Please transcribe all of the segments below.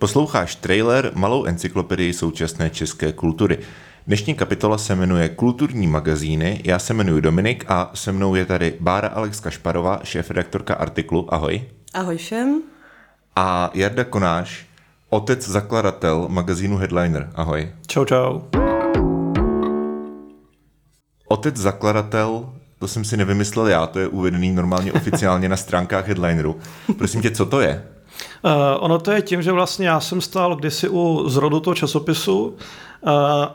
Posloucháš trailer Malou encyklopedii současné české kultury. Dnešní kapitola se jmenuje Kulturní magazíny, já se jmenuji Dominik a se mnou je tady Bára Alex Kašparová, šéf-redaktorka Artiklu. Ahoj. Ahoj všem. A Jarda Konáš, otec zakladatel magazínu Headliner. Ahoj. Čau, čau. Otec zakladatel, to jsem si nevymyslel já, to je uvedený normálně oficiálně na stránkách Headlineru. Prosím tě, co to je? Uh, ono to je tím, že vlastně já jsem stál kdysi u zrodu toho časopisu uh,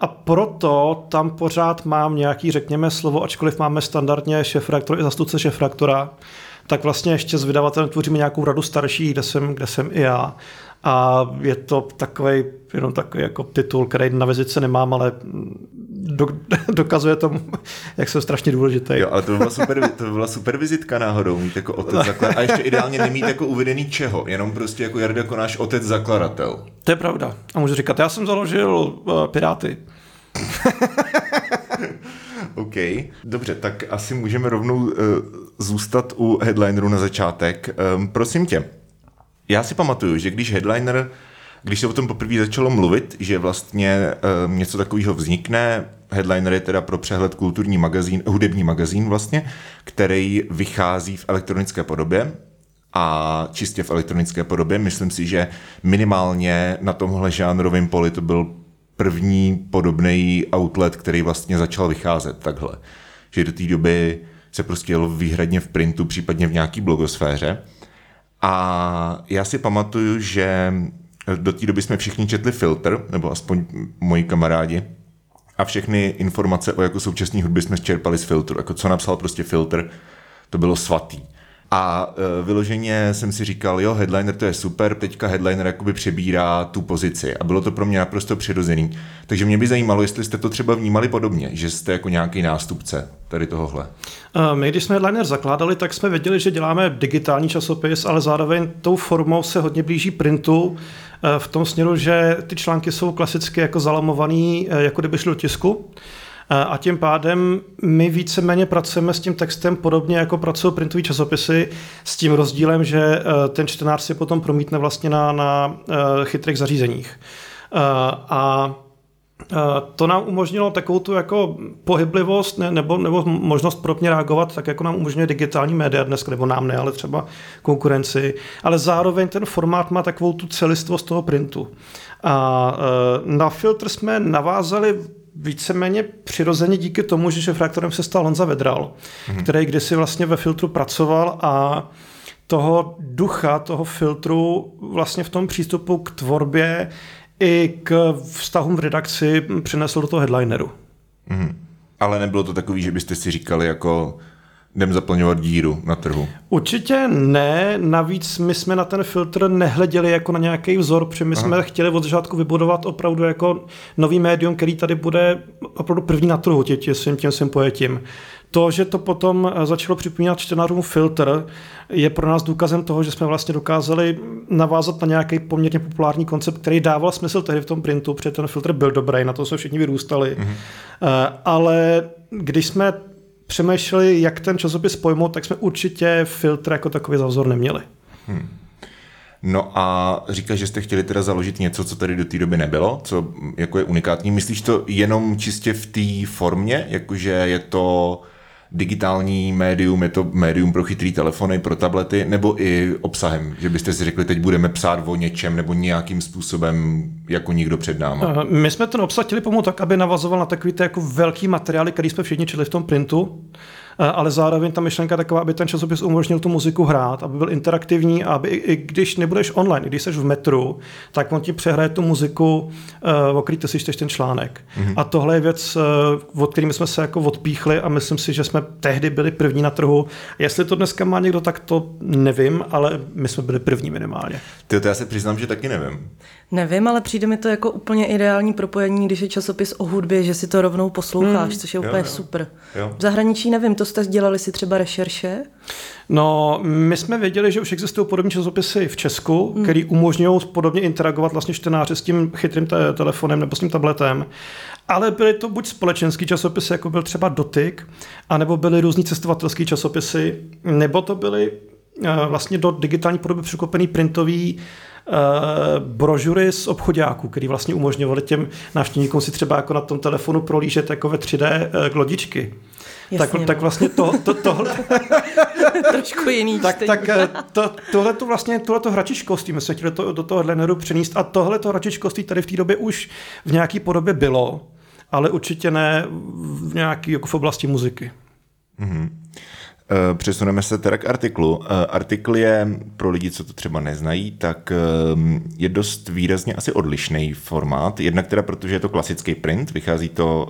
a proto tam pořád mám nějaký, řekněme, slovo, ačkoliv máme standardně šéf-reaktor i zastupce šéf-reaktora, tak vlastně ještě s vydavatelem tvoříme nějakou radu starší, kde jsem, kde jsem i já. A je to takový, jenom takový jako titul, který na vizice nemám, ale do, dokazuje tomu, jak jsem strašně důležitý. Jo, ale to by byla super, to by byla super vizitka náhodou, mít jako otec zakladatel. A ještě ideálně nemít jako uvedený čeho, jenom prostě jako Jarda jako náš otec zakladatel. To je pravda. A můžu říkat, já jsem založil uh, Piráty. OK, dobře, tak asi můžeme rovnou uh, zůstat u headlineru na začátek. Um, prosím tě, já si pamatuju, že když headliner když se o tom poprvé začalo mluvit, že vlastně um, něco takového vznikne, Headliner je teda pro přehled kulturní magazín, hudební magazín vlastně, který vychází v elektronické podobě a čistě v elektronické podobě. Myslím si, že minimálně na tomhle žánrovém poli to byl první podobný outlet, který vlastně začal vycházet takhle. Že do té doby se prostě jelo výhradně v printu, případně v nějaký blogosféře. A já si pamatuju, že do té doby jsme všichni četli filtr, nebo aspoň moji kamarádi, a všechny informace o jako současné hudbě jsme čerpali z filtru. Jako co napsal prostě filtr, to bylo svatý. A uh, vyloženě jsem si říkal, jo, headliner to je super, teďka headliner jakoby přebírá tu pozici a bylo to pro mě naprosto přirozený. Takže mě by zajímalo, jestli jste to třeba vnímali podobně, že jste jako nějaký nástupce tady tohohle. My, když jsme headliner zakládali, tak jsme věděli, že děláme digitální časopis, ale zároveň tou formou se hodně blíží printu, Eh, v tom směru, že ty články jsou klasicky jako zalamovaný, jako kdyby šlo do tisku. Eh, a tím pádem my víceméně pracujeme s tím textem podobně jako pracují printové časopisy, s tím rozdílem, že ten čtenář si potom promítne vlastně na, na chytrých zařízeních. A to nám umožnilo takovou tu jako pohyblivost ne, nebo, nebo možnost propně reagovat, tak jako nám umožňuje digitální média dnes, nebo nám ne, ale třeba konkurenci. Ale zároveň ten formát má takovou tu celistvost toho printu. A na filtr jsme navázali víceméně přirozeně díky tomu, že šefraktorem se stal Honza Vedral, hmm. který kdysi vlastně ve filtru pracoval a toho ducha, toho filtru vlastně v tom přístupu k tvorbě i k vztahům v redakci přinesl do toho headlineru. Mm. Ale nebylo to takový, že byste si říkali jako jdem zaplňovat díru na trhu? Určitě ne, navíc my jsme na ten filtr nehleděli jako na nějaký vzor, protože my Aha. jsme chtěli od začátku vybudovat opravdu jako nový médium, který tady bude opravdu první na trhu tě, tím, tím svým pojetím. To, že to potom začalo připomínat čtenářům filtr, je pro nás důkazem toho, že jsme vlastně dokázali navázat na nějaký poměrně populární koncept, který dával smysl tehdy v tom printu, protože ten filtr byl dobrý, na to se všichni vyrůstali. Mm-hmm. Ale když jsme přemýšleli, jak ten časopis pojmout, tak jsme určitě filtr jako takový za vzor neměli. Hmm. No a říkáš, že jste chtěli teda založit něco, co tady do té doby nebylo, co jako je unikátní. Myslíš to jenom čistě v té formě, jakože je to digitální médium, je to médium pro chytrý telefony, pro tablety, nebo i obsahem, že byste si řekli, teď budeme psát o něčem nebo nějakým způsobem jako nikdo před náma. My jsme ten obsah chtěli pomoct tak, aby navazoval na takový ty jako velký materiály, který jsme všichni četli v tom printu, Eh, ale zároveň ta myšlenka taková, aby ten časopis umožnil tu muziku hrát, aby byl interaktivní a aby i když nebudeš online, i když jsi v metru, tak on ti přehraje tu muziku, eh, o který ty si čteš ten článek. Mm-hmm. A tohle je věc, eh, od kterými jsme se jako odpíchli a myslím si, že jsme tehdy byli první na trhu. Jestli to dneska má někdo, tak to nevím, ale my jsme byli první minimálně. Ty, to já se přiznám, že taky nevím. Nevím, ale přijde mi to jako úplně ideální propojení, když je časopis o hudbě, že si to rovnou posloucháš, hmm. což je úplně jo, jo. super. Jo. V zahraničí nevím, to jste dělali si třeba rešerše? No, my jsme věděli, že už existují podobné časopisy v Česku, hmm. který umožňují podobně interagovat vlastně čtenáři s tím chytrým te- telefonem nebo s tím tabletem. Ale byly to buď společenský časopisy, jako byl třeba Dotyk, anebo byly různý cestovatelský časopisy, nebo to byly vlastně do digitální podoby překopený printový brožury z obchodáků, který vlastně umožňovali těm návštěvníkům si třeba jako na tom telefonu prolížet jako ve 3D lodičky. Tak, tak vlastně to, to, tohle... Trošku jiný tak, tak to, tohle to vlastně, tohle to hračičkostí jsme se chtěli to, do toho Headlineru přenést a tohle to hračičkostí tady v té době už v nějaké podobě bylo, ale určitě ne v nějaký jako v oblasti muziky. Mm-hmm. Přesuneme se teda k artiklu. Artikl je, pro lidi, co to třeba neznají, tak je dost výrazně asi odlišný formát. Jednak teda, protože je to klasický print, vychází to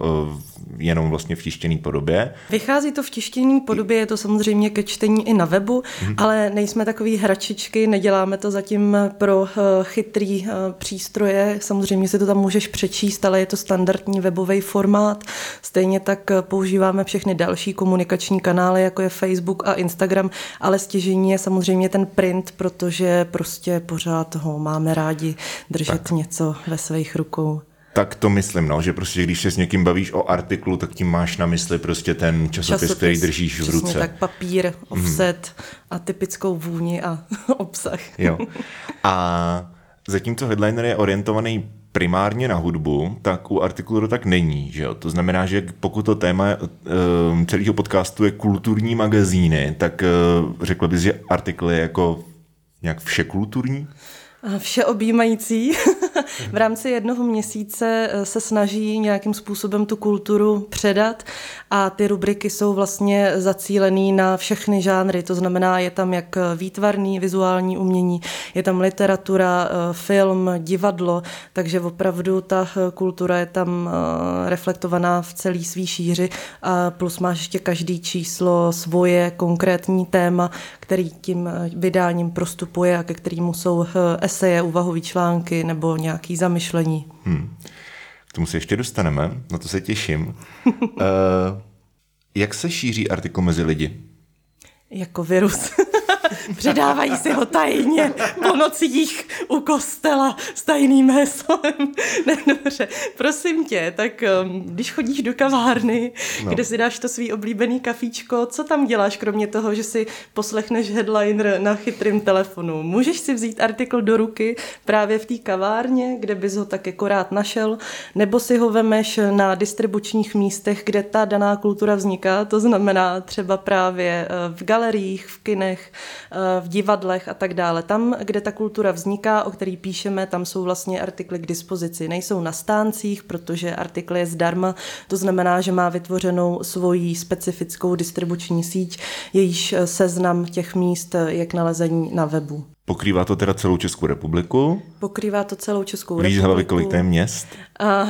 jenom vlastně v tištěné podobě. Vychází to v tištěné podobě, je to samozřejmě ke čtení i na webu, hmm. ale nejsme takový hračičky, neděláme to zatím pro eh, chytrý eh, přístroje. Samozřejmě si to tam můžeš přečíst, ale je to standardní webový formát. Stejně tak eh, používáme všechny další komunikační kanály, jako je Facebook a Instagram, ale stěžení je samozřejmě ten print, protože prostě pořád ho máme rádi držet tak. něco ve svých rukou. Tak to myslím, no, že prostě když se s někým bavíš o artiklu, tak tím máš na mysli prostě ten časopis, časopis který držíš v ruce. tak papír, offset mm. a typickou vůni a obsah. Jo. A zatímco headliner je orientovaný primárně na hudbu, tak u artikulu to tak není. Že jo? To znamená, že pokud to téma uh, celého podcastu je kulturní magazíny, tak uh, řekl bys, že artikl je jako nějak všekulturní? Všeobjímající. v rámci jednoho měsíce eh, se snaží nějakým způsobem tu kulturu předat a ty rubriky jsou vlastně zacílený na všechny žánry, to znamená, je tam jak výtvarný, vizuální umění, je tam literatura, eh, film, divadlo, takže opravdu ta eh, kultura je tam reflektovaná v celý svý šíři a plus máš ještě každý číslo svoje konkrétní téma, který tím vydáním prostupuje a ke kterému jsou eseje, úvahové články nebo nějaké zamyšlení. Hmm. K tomu se ještě dostaneme, na to se těším. uh, jak se šíří artikul mezi lidi? Jako virus. Předávají si ho tajně po nocích u kostela s tajným heslem. Ne, dobře, prosím tě, tak um, když chodíš do kavárny, no. kde si dáš to svý oblíbený kafíčko, co tam děláš, kromě toho, že si poslechneš headliner na chytrým telefonu? Můžeš si vzít artikl do ruky právě v té kavárně, kde bys ho tak jako rád našel, nebo si ho vemeš na distribučních místech, kde ta daná kultura vzniká, to znamená třeba právě uh, v galeriích, v kinech, Eh, v divadlech a tak dále. Tam, kde ta kultura vzniká, o který píšeme, tam jsou vlastně artikly k dispozici. Nejsou na stáncích, protože artikl je zdarma, to znamená, že má vytvořenou svoji specifickou distribuční síť, jejíž eh, seznam těch míst je k nalezení na webu. Pokrývá to teda celou Českou republiku? Pokrývá to celou Českou Víš republiku. Víš hlavy, kolik to je měst? A,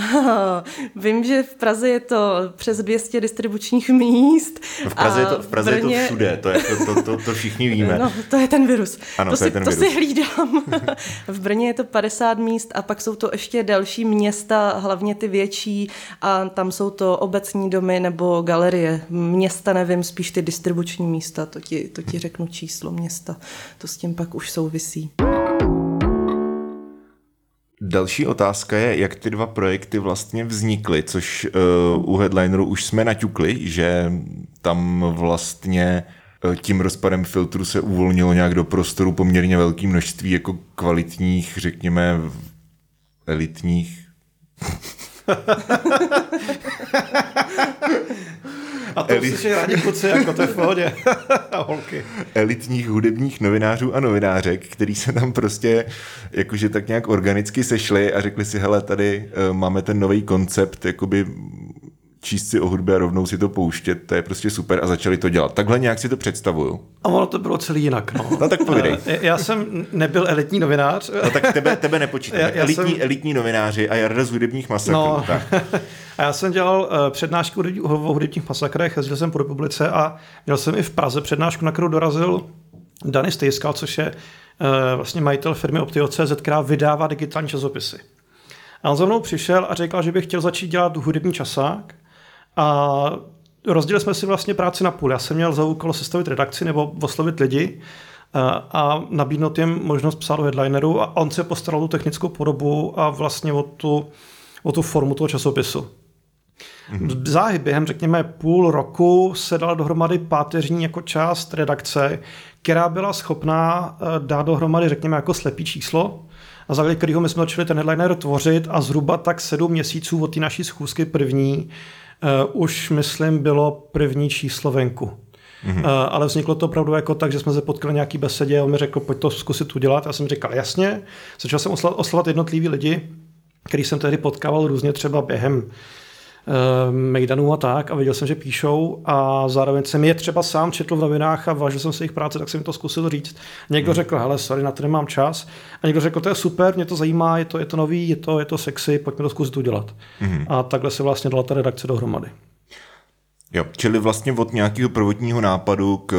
vím, že v Praze je to přes 200 distribučních míst. No v Praze, je to, v Praze Brně... je to všude, to, je, to, to, to, to všichni víme. No, to je ten virus. Ano, to, to, si, ten to virus. si hlídám. v Brně je to 50 míst a pak jsou to ještě další města, hlavně ty větší a tam jsou to obecní domy nebo galerie. Města nevím, spíš ty distribuční místa, to ti, to ti řeknu číslo města. To s tím pak už souvisí. Další otázka je, jak ty dva projekty vlastně vznikly, což uh, u Headlineru už jsme naťukli, že tam vlastně uh, tím rozpadem filtru se uvolnilo nějak do prostoru poměrně velké množství jako kvalitních, řekněme, elitních A to Elit... si rádi kluci, jako to je v pohodě. a holky. Elitních hudebních novinářů a novinářek, který se tam prostě jakože tak nějak organicky sešli a řekli si, hele, tady uh, máme ten nový koncept, jakoby číst si o hudbě a rovnou si to pouštět, to je prostě super a začali to dělat. Takhle nějak si to představuju. A ono to bylo celý jinak. No, no tak povídej. Eh, já jsem nebyl elitní novinář. No tak tebe, tebe nepočítám. Já, já elitní, jsem... elitní novináři a Jarda z hudebních masakrů. No. Tak. A já jsem dělal uh, přednášku o hudebních masakrech, jezdil jsem po republice a měl jsem i v Praze přednášku, na kterou dorazil Dany Stejskal, což je vlastně majitel firmy Optio.cz, která vydává digitální časopisy. A on za mnou přišel a řekl, že by chtěl začít dělat hudební časák a rozdělili jsme si vlastně práci na půl. Já jsem měl za úkol sestavit redakci nebo oslovit lidi eh, a nabídnout jim možnost psát o headlineru a on se postaral tu technickou podobu a vlastně o tu, o tu formu toho časopisu. Mm-hmm. Záhy během, řekněme, půl roku se dala dohromady páteřní jako část redakce, která byla schopná eh, dát dohromady, řekněme, jako slepý číslo, na základě kterého my jsme začali ten headliner tvořit a zhruba tak sedm měsíců od té naší schůzky první uh, už, myslím, bylo první číslo venku. Mm-hmm. Uh, ale vzniklo to opravdu jako tak, že jsme se potkali nějaký besedě a on mi řekl, pojď to zkusit udělat. Já jsem říkal, jasně. Začal jsem oslovat jednotlivý lidi, který jsem tehdy potkával různě třeba během Mejdanů a tak a viděl jsem, že píšou a zároveň jsem je třeba sám četl v novinách a vážil jsem se jejich práce, tak jsem to zkusil říct. Někdo hmm. řekl, hele, sorry, na to nemám čas. A někdo řekl, to je super, mě to zajímá, je to, je to nový, je to, je to sexy, pojďme to zkusit udělat. Hmm. A takhle se vlastně dala ta redakce dohromady. Jo, čili vlastně od nějakého prvotního nápadu k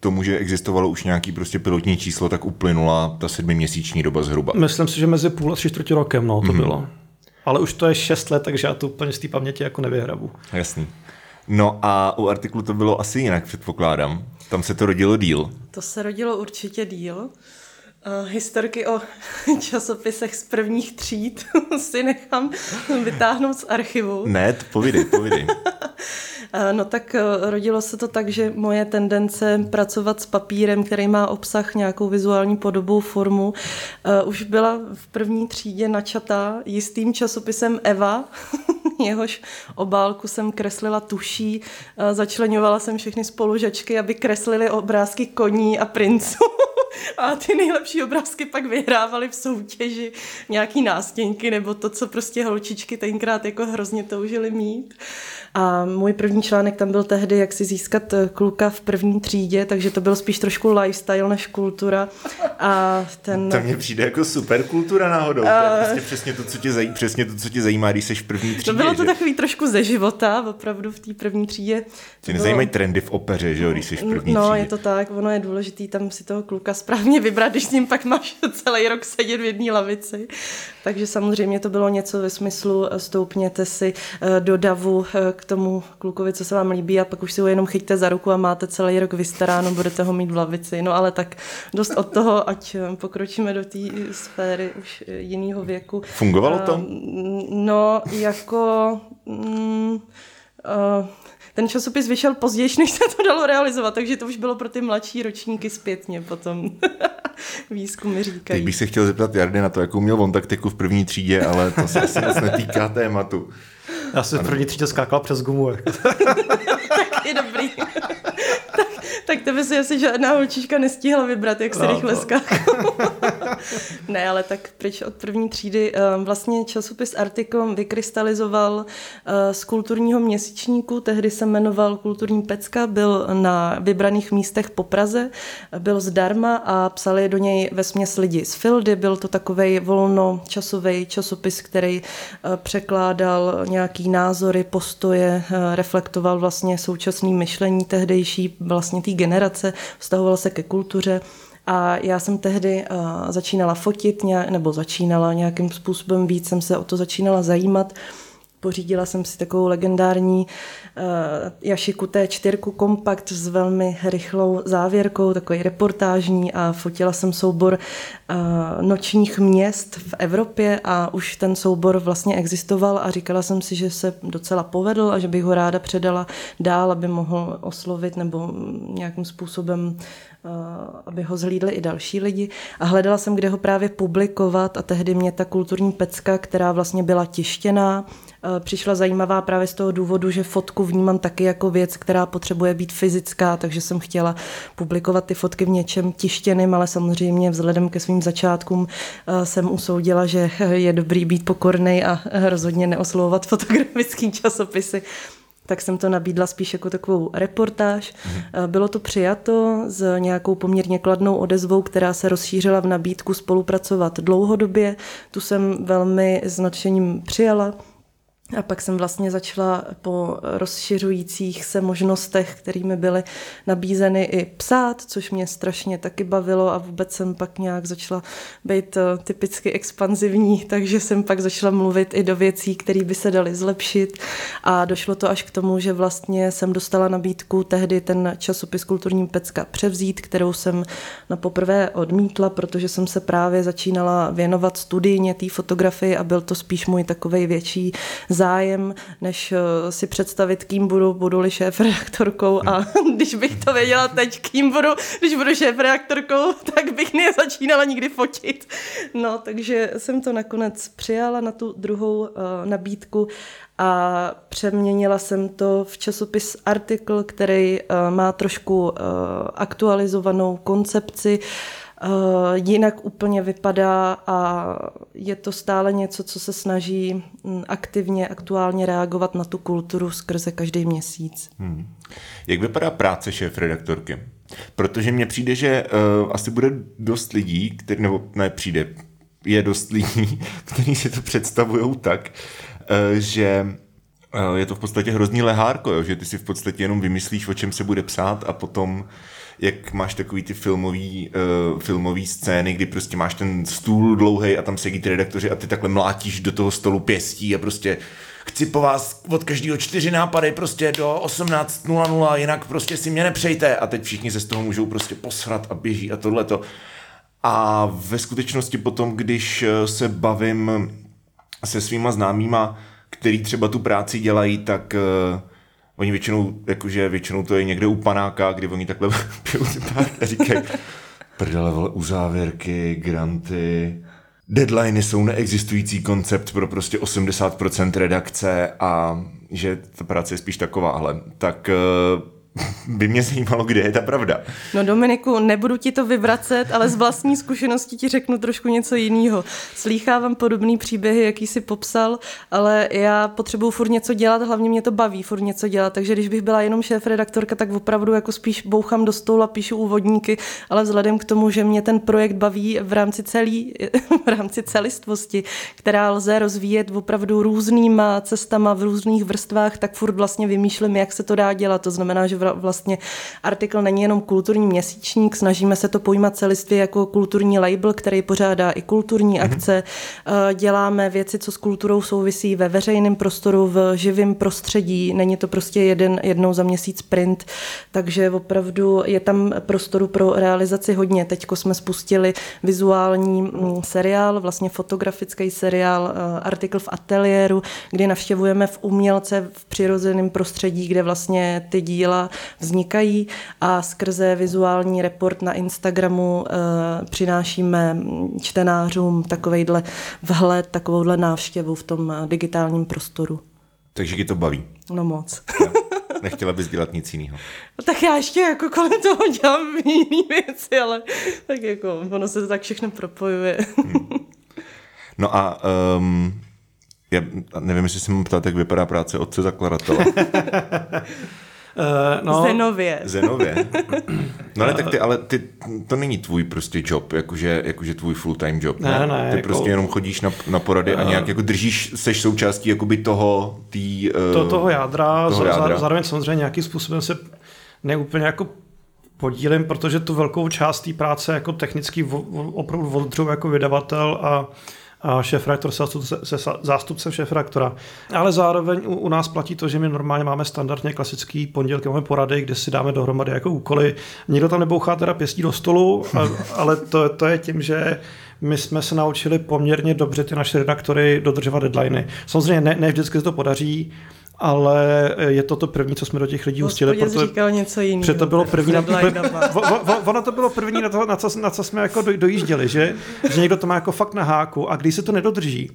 tomu, že existovalo už nějaký prostě pilotní číslo, tak uplynula ta sedmiměsíční doba zhruba. Myslím si, že mezi půl a tři čtvrtě rokem no, to mm-hmm. bylo ale už to je 6 let, takže já to úplně z té paměti jako nevyhrabu. Jasný. No a u artiklu to bylo asi jinak, předpokládám. Tam se to rodilo díl. To se rodilo určitě díl. Uh, historky o časopisech z prvních tříd si nechám vytáhnout z archivu. Ne, povídej, povídej. No tak eh, rodilo se to tak, že moje tendence pracovat s papírem, který má obsah, nějakou vizuální podobu, formu, eh, už byla v první třídě načatá jistým časopisem Eva, jehož obálku jsem kreslila tuší, eh, začlenovala jsem všechny spolužačky, aby kreslili obrázky koní a princů. A ty nejlepší obrázky pak vyhrávaly v soutěži nějaký nástěnky nebo to, co prostě holčičky tenkrát jako hrozně toužily mít. A můj první článek tam byl tehdy, jak si získat eh, kluka v první třídě, takže to byl spíš trošku lifestyle než kultura. A ten... To mně přijde jako super kultura náhodou. Uh... To je prostě přesně to, co tě zajímá, přesně to, co tě zajímá, když jsi v první třídě. To bylo to že? takový trošku ze života, opravdu v té první třídě. Tě nezajímají bylo... trendy v opeře, že jo, když jsi v první no, třídě. je to tak, ono je důležitý tam si toho kluka správně vybrat, když s ním pak máš celý rok sedět v jedné lavici. Takže samozřejmě to bylo něco ve smyslu eh, stoupněte si eh, do davu k tomu klukovi, co se vám líbí a pak už si ho jenom chyťte za ruku a máte celý rok vystaráno, budete ho mít v lavici. No ale tak dost od toho, ať eh, pokročíme do té sféry už jiného věku. Fungovalo to? No, jako... Mm, uh, ten časopis vyšel později, než se to dalo realizovat, takže to už bylo pro ty mladší ročníky zpětně potom. Výzkumy říkají. Teď bych se chtěl zeptat Jardy na to, jakou měl on taktiku v první třídě, ale to se asi moc netýká tématu. Já jsem v první třídě skákal přes gumu. tak je dobrý. tak, tak tebe si asi žádná holčička nestíhala vybrat, jak se no, rychle skákal. Ne, ale tak pryč od první třídy. Ehm, vlastně časopis Artikom vykrystalizoval eh, z kulturního měsíčníku, tehdy se jmenoval Kulturní pecka, byl na vybraných místech po Praze, byl zdarma a psali do něj ve směs lidi z Fildy, byl to takový volnočasový časopis, který eh, překládal nějaký názory, postoje, eh, reflektoval vlastně současné myšlení tehdejší vlastně té generace, vztahoval se ke kultuře a já jsem tehdy uh, začínala fotit, nebo začínala nějakým způsobem víc, jsem se o to začínala zajímat. Pořídila jsem si takovou legendární uh, Jašiku T4 kompakt s velmi rychlou závěrkou, takový reportážní a fotila jsem soubor uh, nočních měst v Evropě a už ten soubor vlastně existoval a říkala jsem si, že se docela povedl a že bych ho ráda předala dál, aby mohl oslovit nebo nějakým způsobem aby ho zhlídli i další lidi. A hledala jsem, kde ho právě publikovat a tehdy mě ta kulturní pecka, která vlastně byla tištěná, přišla zajímavá právě z toho důvodu, že fotku vnímám taky jako věc, která potřebuje být fyzická, takže jsem chtěla publikovat ty fotky v něčem tištěným, ale samozřejmě vzhledem ke svým začátkům jsem usoudila, že je dobrý být pokorný a rozhodně neoslovovat fotografický časopisy tak jsem to nabídla spíš jako takovou reportáž. Mm. Bylo to přijato s nějakou poměrně kladnou odezvou, která se rozšířila v nabídku spolupracovat dlouhodobě. Tu jsem velmi s nadšením přijala. A pak jsem vlastně začala po rozšiřujících se možnostech, kterými byly nabízeny i psát, což mě strašně taky bavilo a vůbec jsem pak nějak začala být eh, typicky expanzivní, takže jsem pak začala mluvit i do věcí, které by se daly zlepšit. A došlo to až k tomu, že vlastně jsem dostala nabídku tehdy ten časopis Kulturní pecka převzít, kterou jsem na poprvé odmítla, protože jsem se právě začínala věnovat studijně té fotografii a byl to spíš můj takový větší zájem, než eh, si představit, kým budu, budu-li šéf redaktorkou a když bych to věděla teď, kým budu, když budu šéf redaktorkou, tak bych nezačínala nikdy fotit. No, takže jsem to nakonec přijala na tu druhou uh, nabídku a přeměnila jsem to v časopis artikl, který uh, má trošku uh, aktualizovanou koncepci, uh, jinak úplně vypadá a je to stále něco, co se snaží um, aktivně, aktuálně reagovat na tu kulturu skrze každý měsíc. Hmm. Jak vypadá práce šéf redaktorky? Protože mně přijde, že uh, asi bude dost lidí, který, nebo ne přijde, je dost lidí, kteří si to představují tak, Eh, že eh, je to v podstatě hrozný lehárko, jo? že ty si v podstatě jenom vymyslíš, o čem se bude psát a potom jak máš takový ty filmový, uh, filmový scény, kdy prostě máš ten stůl dlouhý a tam sedí ty redaktoři a ty takhle mlátíš do toho stolu pěstí a prostě chci po vás od každého čtyři nápady prostě do 18.00, jinak prostě si mě nepřejte a teď všichni se z toho můžou prostě posrat a běží a tohleto. A ve skutečnosti potom, když se bavím se svýma známýma, který třeba tu práci dělají, tak uh, oni většinou, jakože většinou to je někde u panáka, kdy oni takhle pijou pár a říkají, prdele, vole, uzávěrky, granty, deadliny jsou neexistující koncept pro prostě 80% redakce a že ta práce je spíš takováhle. Tak uh, by mě zajímalo, kde je ta pravda. No Dominiku, nebudu ti to vyvracet, ale z vlastní zkušenosti ti řeknu trošku něco jiného. Slýchávám podobný příběhy, jaký si popsal, ale já potřebuju furt něco dělat, hlavně mě to baví furt něco dělat, takže když bych byla jenom šéf redaktorka, tak opravdu jako spíš bouchám do stolu a píšu úvodníky, ale vzhledem k tomu, že mě ten projekt baví v rámci celý, v rámci celistvosti, která lze rozvíjet opravdu různýma cestama v různých vrstvách, tak furt vlastně vymýšlím, jak se to dá dělat. To znamená, že vlastně artikl není jenom kulturní měsíčník, snažíme se to pojmat celistvě jako kulturní label, který pořádá i kulturní mm-hmm. akce. Eh, děláme věci, co s kulturou souvisí ve veřejném prostoru, v živém prostředí. Není to prostě jeden, jednou za měsíc print, takže opravdu je tam prostoru pro realizaci hodně. Teďko jsme spustili vizuální mm, seriál, vlastně fotografický seriál, eh, artikl v ateliéru, kdy navštěvujeme v umělce v přirozeném prostředí, kde vlastně ty díla vznikají a skrze vizuální report na Instagramu uh, přinášíme čtenářům takovejhle vhled, takovouhle návštěvu v tom eh, digitálním prostoru. Takže ti to baví? No moc. Nechtěla bys dělat nic jiného. No, tak já ještě jako kolem toho dělám jiné věci, ale tak jako ono se to tak všechno propojuje. Hmm. No a um, já nevím, jestli se mám ptát, jak vypadá práce otce zakladatele. Uh, no, Zenově. Zenově. No ale tak ty, ale ty, to není tvůj prostě job, jakože, jakože tvůj full-time job. Ne, ne, ne Ty jako... prostě jenom chodíš na, na porady uh, a nějak jako držíš, seš součástí jakoby toho, tý, uh, to, toho jádra, toho jádra. zároveň samozřejmě nějakým způsobem se neúplně jako podílím, protože tu velkou část té práce jako technický opravdu oddřu jako vydavatel a a šéf-redaktor se, se zástupcem šéf-redaktora. Ale zároveň u, u, nás platí to, že my normálně máme standardně klasický pondělky, máme porady, kde si dáme dohromady jako úkoly. Nikdo tam nebouchá teda pěstí do stolu, ale to, to je tím, že my jsme se naučili poměrně dobře ty naše redaktory dodržovat deadliny. Samozřejmě ne, ne vždycky se to podaří, ale je to to první, co jsme do těch lidí ustili. Protože říkal něco jiného. Protože to bylo první, na, ono to bylo první na, to, na, co, na co jsme jako dojížděli, že, že někdo to má jako fakt na háku a když se to nedodrží,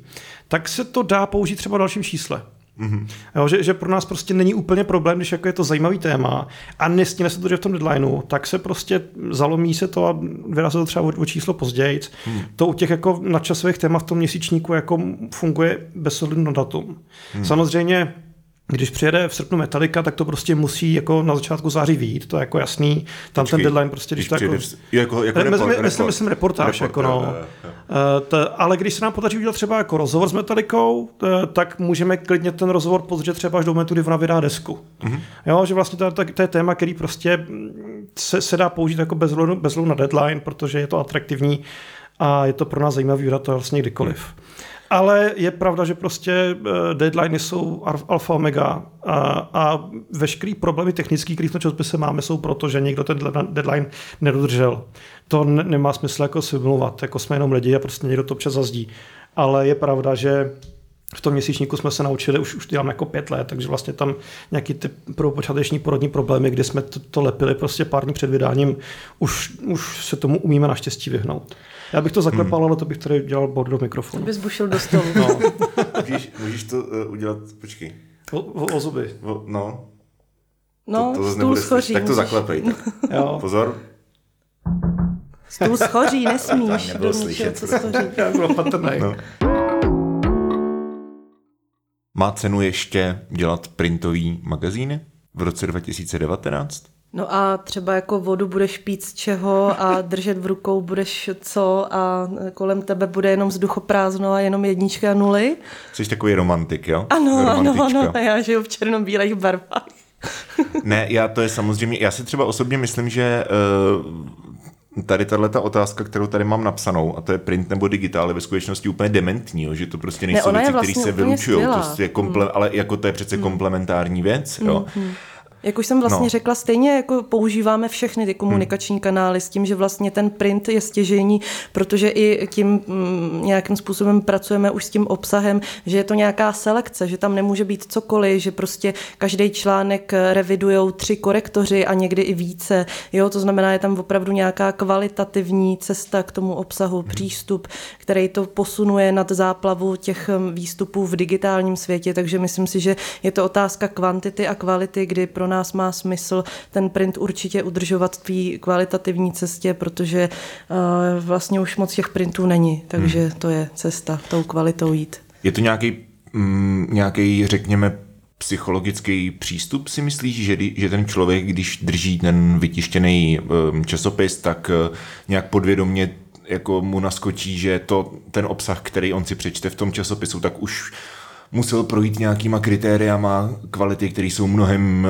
tak se to dá použít třeba v dalším čísle. Mm-hmm. Jo, že, že pro nás prostě není úplně problém, když jako je to zajímavý téma a nestíme se to v tom deadlineu, tak se prostě zalomí se to a vydá se to třeba o, o číslo později. Mm. To u těch jako nadčasových témat v tom měsíčníku jako funguje bez ohledu na datum. Mm. Samozřejmě když přijede v srpnu Metallica, tak to prostě musí jako na začátku září výjít, to je jako jasný. Tam Počkej, ten deadline prostě, když, když to jako... V, jako, jako report, myslím, myslím, myslím reportáž, report, jako no. Je, je. Uh, to, ale když se nám podaří udělat třeba jako rozhovor s Metallicou, to, tak můžeme klidně ten rozhovor pozdřet třeba až do momentu, kdy ona vydá desku. Mm-hmm. Jo, že vlastně to, to, je téma, který prostě se, se dá použít jako bez, bez na deadline, protože je to atraktivní a je to pro nás zajímavý vydat to vlastně kdykoliv. Mm. Ale je pravda, že prostě eh, deadliny jsou alfa omega a, a veškerý problémy technický, které v tom časopise máme, jsou proto, že někdo ten deadline nedodržel. To nemá smysl jako si vymluvat, jako jsme jenom lidi a prostě někdo to občas zazdí. Ale je pravda, že v tom měsíčníku jsme se naučili, už, už dělám jako pět let, takže vlastně tam nějaký ty prvopočáteční porodní problémy, kdy jsme to, to lepili prostě pár dní před vydáním, už, už se tomu umíme naštěstí vyhnout. Já bych to zaklepal, hmm. ale to bych tady dělal bod do mikrofonu. Bys bušil do stolu. No. můžeš, můžeš to uh, udělat, počkej. O, o, o zuby. O, no. No, to, to stůl schoří. Tak to zaklepej. Tak. jo. Pozor. Stůl schoří, nesmíš. Nebylo slyšet. Co schoří. Já bylo patrný. No. Má cenu ještě dělat printový magazíny v roce 2019? No a třeba jako vodu budeš pít z čeho a držet v rukou budeš co a kolem tebe bude jenom vzduchoprázdno a jenom jednička a nuly. Jsi takový romantik, jo? Ano, ano, ano, já žiju v černobílých barvách. ne, já to je samozřejmě, já si třeba osobně myslím, že uh, tady tahle ta otázka, kterou tady mám napsanou, a to je print nebo digitál, je ve skutečnosti úplně dementní, jo, že to prostě nejsou ne, věci, vlastně které se vylučují, prostě komple- hmm. ale jako to je přece hmm. komplementární věc, jo. Hmm. Jak už jsem vlastně no. řekla, stejně jako používáme všechny ty komunikační hmm. kanály s tím, že vlastně ten print je stěžení, protože i tím mm, nějakým způsobem pracujeme už s tím obsahem, že je to nějaká selekce, že tam nemůže být cokoliv, že prostě každý článek revidují tři korektoři a někdy i více. Jo, to znamená, je tam opravdu nějaká kvalitativní cesta k tomu obsahu, hmm. přístup, který to posunuje nad záplavu těch mm, výstupů v digitálním světě, takže myslím si, že je to otázka kvantity a kvality, kdy pro nás má smysl ten print určitě udržovat v té kvalitativní cestě, protože uh, vlastně už moc těch printů není, takže hmm. to je cesta tou kvalitou jít. Je to nějaký, mm, nějaký řekněme, psychologický přístup si myslíš, že, že ten člověk, když drží ten vytištěný um, časopis, tak uh, nějak podvědomně jako mu naskočí, že to ten obsah, který on si přečte v tom časopisu, tak už musel projít nějakýma kritériama kvality, které jsou mnohem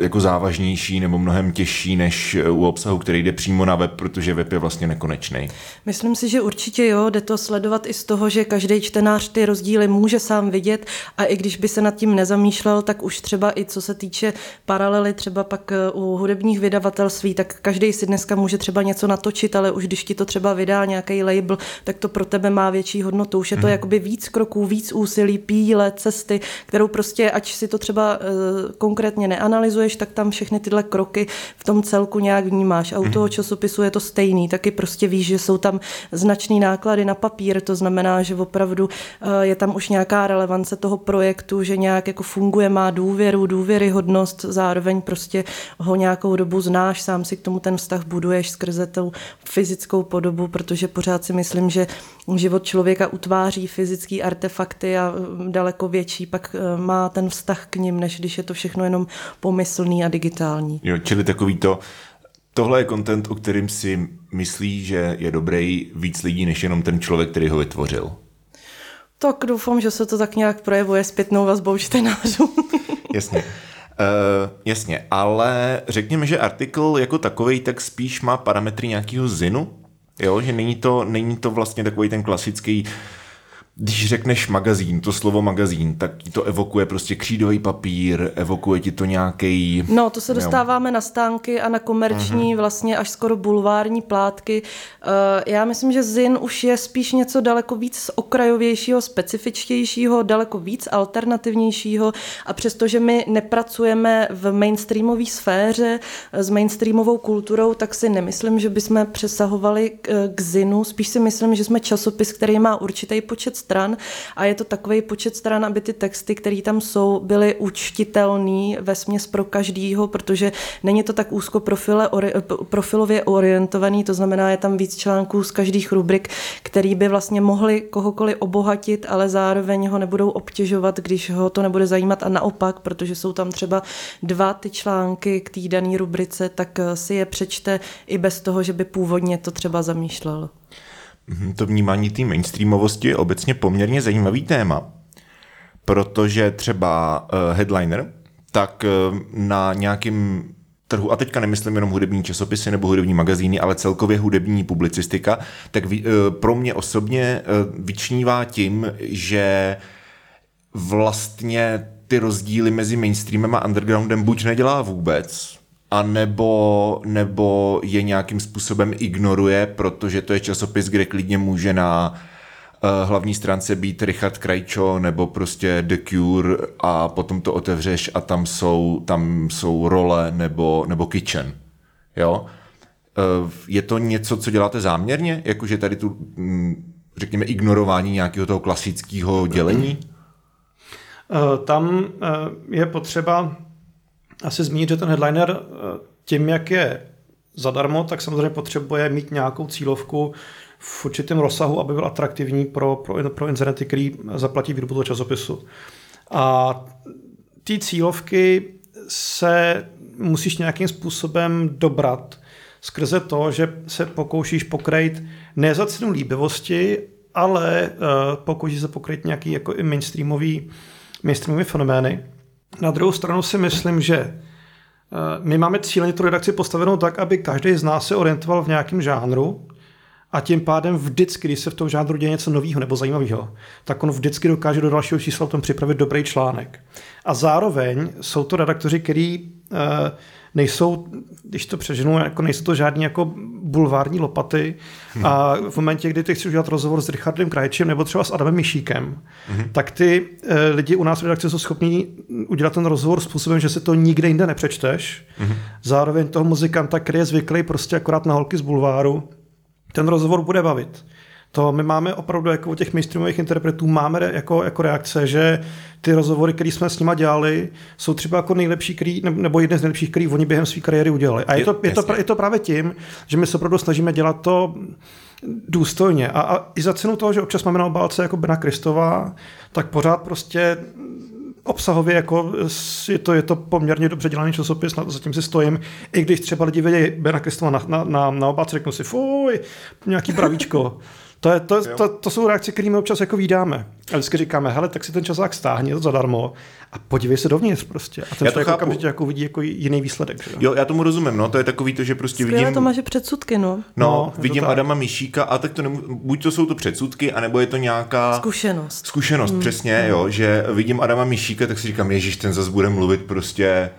jako závažnější nebo mnohem těžší než u obsahu, který jde přímo na web, protože web je vlastně nekonečný. Myslím si, že určitě jo, jde to sledovat i z toho, že každý čtenář ty rozdíly může sám vidět a i když by se nad tím nezamýšlel, tak už třeba i co se týče paralely třeba pak eh, u hudebních vydavatelství, tak každý si dneska může třeba něco natočit, ale už když ti to třeba vydá nějaký label, tak to pro tebe má větší hodnotu. Už je to hmm. jakoby víc kroků, víc úsilí, pí cíle, cesty, kterou prostě, ať si to třeba uh, konkrétně neanalyzuješ, tak tam všechny tyhle kroky v tom celku nějak vnímáš. A u toho mhm. časopisu je to stejný, taky prostě víš, že jsou tam značné náklady na papír, to znamená, že opravdu uh, je tam už nějaká relevance toho projektu, že nějak jako funguje, má důvěru, důvěryhodnost, zároveň prostě ho nějakou dobu znáš, sám si k tomu ten vztah buduješ skrze tou fyzickou podobu, protože pořád si myslím, že život člověka utváří fyzické artefakty a eh, daleko větší pak eh, má ten vztah k ním, než když je to všechno jenom pomyslný a digitální. Jo, čili takový to, tohle je content, o kterým si myslí, že je dobrý víc lidí, než jenom ten člověk, který ho vytvořil. Tak doufám, že se to tak nějak projevuje zpětnou vazbou čtenářů. Jasně. Uh, jasně, ale řekněme, že artikl jako takový tak spíš má parametry nějakého zinu, jo, že není to, není to vlastně takový ten klasický když řekneš magazín, to slovo magazín, tak ti to evokuje prostě křídový papír, evokuje ti to nějaký. No, to se dostáváme jo. na stánky a na komerční, uh-huh. vlastně až skoro bulvární plátky. Uh, já myslím, že Zin už je spíš něco daleko víc okrajovějšího, specifičtějšího, daleko víc alternativnějšího a přestože my nepracujeme v mainstreamové sféře eh, s mainstreamovou kulturou, tak si nemyslím, že bychom přesahovali k, eh, k Zinu. Spíš si myslím, že jsme časopis, který má určitý počet stran a je to takový počet stran, aby ty texty, které tam jsou, byly učtitelný ve směs pro každýho, protože není to tak úzko profile, ori, profilově orientovaný, to znamená, je tam víc článků z každých rubrik, který by vlastně mohli kohokoliv obohatit, ale zároveň ho nebudou obtěžovat, když ho to nebude zajímat a naopak, protože jsou tam třeba dva ty články k té dané rubrice, tak si je přečte i bez toho, že by původně to třeba zamýšlel. Mhm, to vnímání té mainstreamovosti je obecně poměrně zajímavý téma, protože třeba uh, headliner, tak uh, na nějakým trhu, a teďka nemyslím jenom hudební časopisy nebo hudební magazíny, ale celkově hudební publicistika, tak uh, pro mě osobně vyčnívá tím, že vlastně ty rozdíly mezi mainstreamem a undergroundem buď nedělá vůbec, a nebo, nebo je nějakým způsobem ignoruje, protože to je časopis, kde klidně může na hlavní stránce být Richard Krajčo nebo prostě The Cure a potom to otevřeš a tam jsou, tam jsou role nebo, nebo Kitchen. Jo? Eh, je to něco, co děláte záměrně? Jakože tady tu, mm, řekněme, ignorování nějakého toho klasického dělení? Eh, tam eh, je potřeba asi zmínit, že ten headliner tím, jak je zadarmo, tak samozřejmě potřebuje mít nějakou cílovku v určitém rozsahu, aby byl atraktivní pro, pro, pro inzerenti, který zaplatí výrobu toho časopisu. A ty cílovky se musíš nějakým způsobem dobrat skrze to, že se pokoušíš pokrejt ne za cenu líbivosti, ale uh, pokoušíš se pokrejt nějaký jako i mainstreamový, mainstreamový fenomény. Na druhou stranu si myslím, že uh, my máme cíleně tu redakci postavenou tak, aby každý z nás se orientoval v nějakém žánru a tím pádem vždycky, když se v tom žánru děje něco nového nebo zajímavého, tak on vždycky dokáže do dalšího čísla v tom připravit dobrý článek. A zároveň jsou to redaktoři, který uh, nejsou, když to přeženu, jako nejsou to žádní jako bulvární lopaty hmm. a v momentě, kdy ty chceš udělat rozhovor s Richardem Krajčem nebo třeba s Adamem Mišíkem, hmm. tak ty e, lidi u nás v redakci jsou schopní udělat ten rozhovor způsobem, že si to nikde jinde nepřečteš. Hmm. Zároveň toho muzikanta, který je zvyklý prostě akorát na holky z bulváru, ten rozhovor bude bavit. To my máme opravdu jako u těch mainstreamových interpretů máme jako, jako reakce, že ty rozhovory, které jsme s nimi dělali, jsou třeba jako nejlepší, který, nebo jedné z nejlepších, který oni během své kariéry udělali. A je to, je, to, je to právě tím, že my se opravdu snažíme dělat to důstojně. A, a i za cenu toho, že občas máme na obálce jako Bena Kristová, tak pořád prostě obsahově jako je to, je to poměrně dobře dělaný časopis, zatím si stojím, i když třeba lidi vědí Bena Kristova na, na, na, na obálce, řeknu si, fuj, nějaký bravíčko. To, je, to, to, to jsou reakce, které my občas jako vydáme. A vždycky říkáme, hele, tak si ten časák stáhni, to zadarmo a podívej se dovnitř prostě. A ten já člověk okamžitě jako vidí jako jiný výsledek. Že? Jo, já tomu rozumím, no, to je takový to, že prostě Skvěle vidím... to máš předsudky, no. No, no vidím to Adama Mišíka a tak to nemů... buď to jsou to předsudky, anebo je to nějaká... Zkušenost. Zkušenost, hmm. přesně, hmm. jo, že vidím Adama Mišíka, tak si říkám, ježíš, ten zase bude mluvit prostě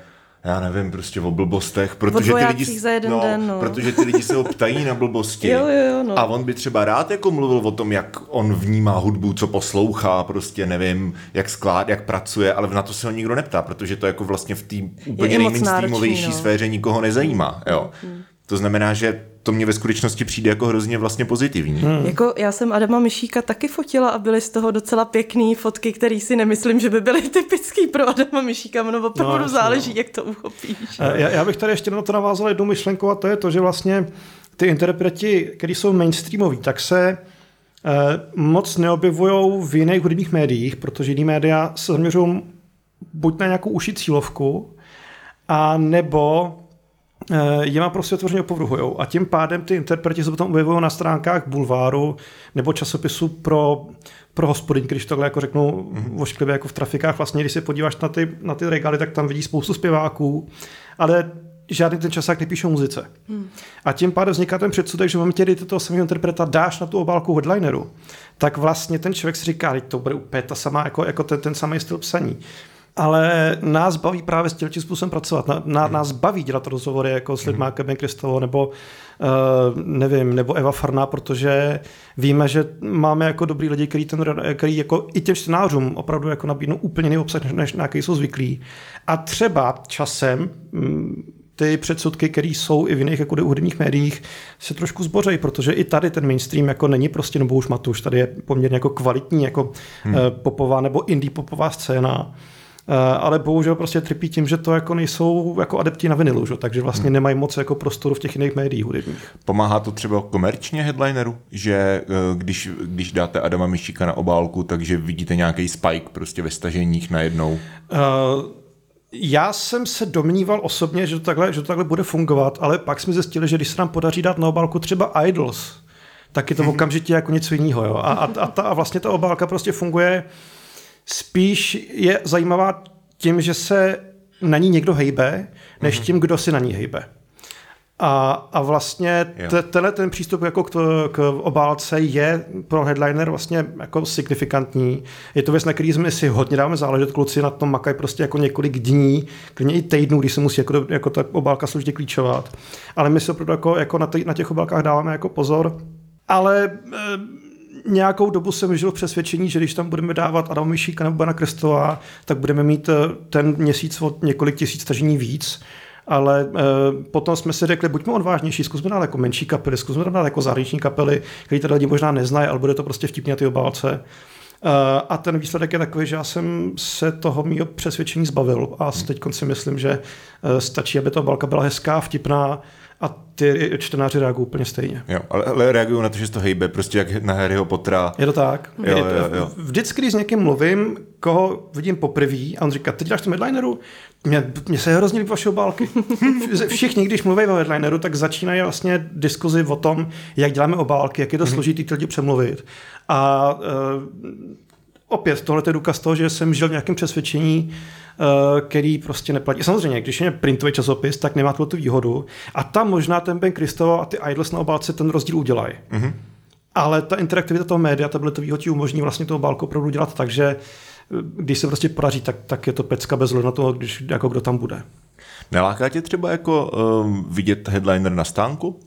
já nevím, prostě o blbostech, protože ty lidi, za jeden no, den, no. protože ty lidi se ho ptají na blbosti jo, jo, jo, no. a on by třeba rád jako mluvil o tom, jak on vnímá hudbu, co poslouchá, prostě nevím, jak sklád, jak pracuje, ale na to se ho nikdo neptá, protože to jako vlastně v té úplně nejmainstreamovější no. sféře nikoho nezajímá, jo. Hmm. To znamená, že to mě ve skutečnosti přijde jako hrozně vlastně pozitivní. Hmm. Jako já jsem Adama Myšíka taky fotila a byly z toho docela pěkné fotky, které si nemyslím, že by byly typický pro Adama Myšíka, no opravdu no, záleží, no. jak to uchopíš. Eh, já, já bych tady ještě na to navázal jednu myšlenku a to je to, že vlastně ty interpreti, kteří jsou mainstreamoví, tak se eh, moc neobjevují v jiných hudebních médiích, protože jiný média se zaměřují buď na nějakou uši cílovku, a nebo Eh, jima prostě otevřeně opovrhují. A tím pádem ty interpreti se potom objevují na stránkách bulváru nebo časopisu pro, pro hospodyň, když tohle jako řeknu mm-hmm. ošklivě jako v trafikách. Vlastně, když se podíváš na ty, na ty regály, tak tam vidíš spoustu zpěváků, ale žádný ten časák nepíše o muzice. Hmm. A tím pádem vzniká ten předsudek, že v momentě, kdy ty toho samého interpreta dáš na tu obálku headlineru, tak vlastně ten člověk si říká, že to bude úplně ta sama, jako, jako ten, ten samý styl psaní ale nás baví právě s tím způsobem pracovat. Na, na, hmm. Nás baví dělat rozhovory jako s lidmi, hmm. Kristovo nebo uh, nevím, nebo Eva Farná, protože víme, že máme jako dobrý lidi, který, ten, který jako i těm čtenářům opravdu jako nabídnou úplně jiný obsah, než na jaký jsou zvyklí. A třeba časem mm, ty předsudky, které jsou i v jiných jako hudebních médiích, se trošku zbořejí, protože i tady ten mainstream jako není prostě nebo už matuš, tady je poměrně jako kvalitní jako hmm. uh, popová nebo indie popová scéna. Eh, ale bohužel prostě trpí tím, že to jako nejsou jako adepti na vinilu, že? takže vlastně hmm. nemají moc jako prostoru v těch jiných médiích hudebních. Pomáhá to třeba komerčně headlineru, že eh, když, když dáte Adama Mišíka na obálku, takže vidíte nějaký spike prostě ve staženích najednou? Uh, já jsem se domníval osobně, že to, takhle, že to takhle bude fungovat, ale pak jsme zjistili, že když se nám podaří dát na obálku třeba Idols, tak je to okamžitě jako něco jiného. Jo? A, a, a, ta, a vlastně ta obálka prostě funguje spíš je zajímavá tím, že se na ní někdo hejbe, než mm-hmm. tím, kdo si na ní hejbe. A, a vlastně t, tenhle ten přístup jako k, to, k obálce je pro headliner vlastně jako signifikantní. Je to věc, na který jsme si hodně dáme záležet, kluci na tom makají prostě jako několik dní, klidně i týdnů, kdy se musí jako, jako ta obálka složitě klíčovat. Ale my se opravdu jako, jako na, tý, na těch obálkách dáváme jako pozor. Ale e, nějakou dobu jsem žil v přesvědčení, že když tam budeme dávat Adam Myšíka nebo Bana Krestová, tak budeme mít eh, ten měsíc od několik tisíc stažení víc. Ale e, potom jsme si řekli, buďme odvážnější, zkusme dát jako menší kapely, zkusme dát jako zahraniční kapely, které tady lidi možná neznají, ale bude to prostě vtipně na ty obálce. E, a ten výsledek je takový, že já jsem se toho mýho přesvědčení zbavil a teď si myslím, že stačí, aby ta obálka byla hezká, vtipná, a ty čtenáři reagují úplně stejně. Jo, ale, ale reagují na to, že to hejbe, prostě jak na Harryho Pottera. Je to tak. Jo, jo, jo. Vždycky, když s někým mluvím, koho vidím poprvé a on říká, ty děláš to headlineru? Mně, mně se hrozně líbí vaše obálky. Všichni, když mluví o headlineru, tak začínají vlastně diskuzi o tom, jak děláme obálky, jak je to mm-hmm. složitý ty lidi přemluvit. A uh, opět, tohle je důkaz toho, že jsem žil v nějakém přesvědčení, Eh, který prostě neplatí. Samozřejmě, když je printový časopis, tak nemá tu výhodu. A tam možná ten Ben Kristo a ty Idols na obálce ten rozdíl udělají. Mm-hmm. Ale ta interaktivita toho média, tabletového ti umožní vlastně tu obálku opravdu dělat tak, že eh, když se prostě podaří, tak, tak je to pecka bez na toho, když, jako kdo tam bude. Neláká tě třeba jako um, vidět headliner na stánku?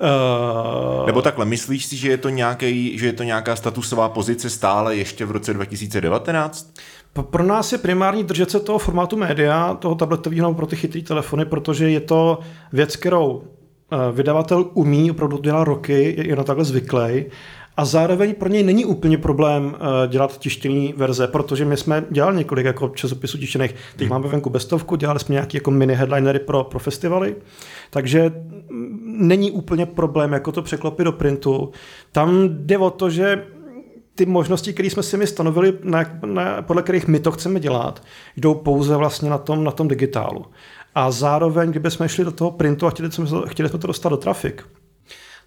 Uh... Nebo takhle, myslíš si, že je, to nějaký, že je to nějaká statusová pozice stále ještě v roce 2019? Pro nás je primární držet se toho formátu média, toho tabletového pro ty chytré telefony, protože je to věc, kterou eh, vydavatel umí, opravdu dělá roky, je na takhle zvyklý. A zároveň pro něj není úplně problém eh, dělat tištěný verze, protože my jsme dělali několik jako časopisů tištěných. Teď hmm. máme venku bestovku, dělali jsme nějaké jako mini headlinery pro, pro festivaly, takže není úplně problém jako to překlopit do printu. Tam jde o to, že ty možnosti, které jsme si my stanovili, na, na, podle kterých my to chceme dělat, jdou pouze vlastně na tom, na tom digitálu. A zároveň, kdyby jsme šli do toho printu a chtěli jsme, chtěli jsme to dostat do trafik,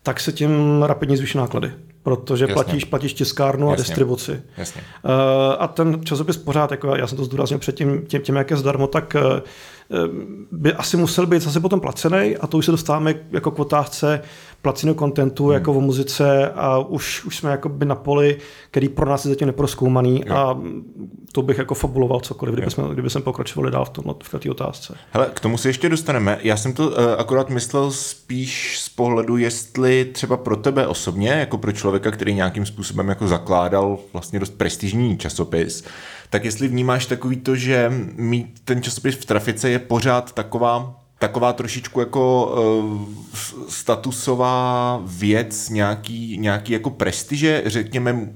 tak se tím rapidně zvýší náklady, protože Jasně. platíš, platíš tiskárnu Jasně. a distribuci. Jasně. Uh, a ten časopis pořád, jako já jsem to zdůraznil předtím, tím, tím, jak je zdarmo, tak uh, by asi musel být zase potom placený a to už se dostáváme jako k otázce placinu kontentu hmm. jako o muzice a už, už jsme jako by na poli, který pro nás je zatím neproskoumaný jo. a to bych jako fabuloval cokoliv, kdyby, jsme, kdyby jsme pokračovali dál v, tom, v té otázce. Hele, k tomu se ještě dostaneme. Já jsem to uh, akorát myslel spíš z pohledu, jestli třeba pro tebe osobně, jako pro člověka, který nějakým způsobem jako zakládal vlastně dost prestižní časopis, tak jestli vnímáš takový to, že mít ten časopis v trafice je pořád taková taková trošičku jako uh, statusová věc, nějaký, nějaký jako prestiže, řekněme,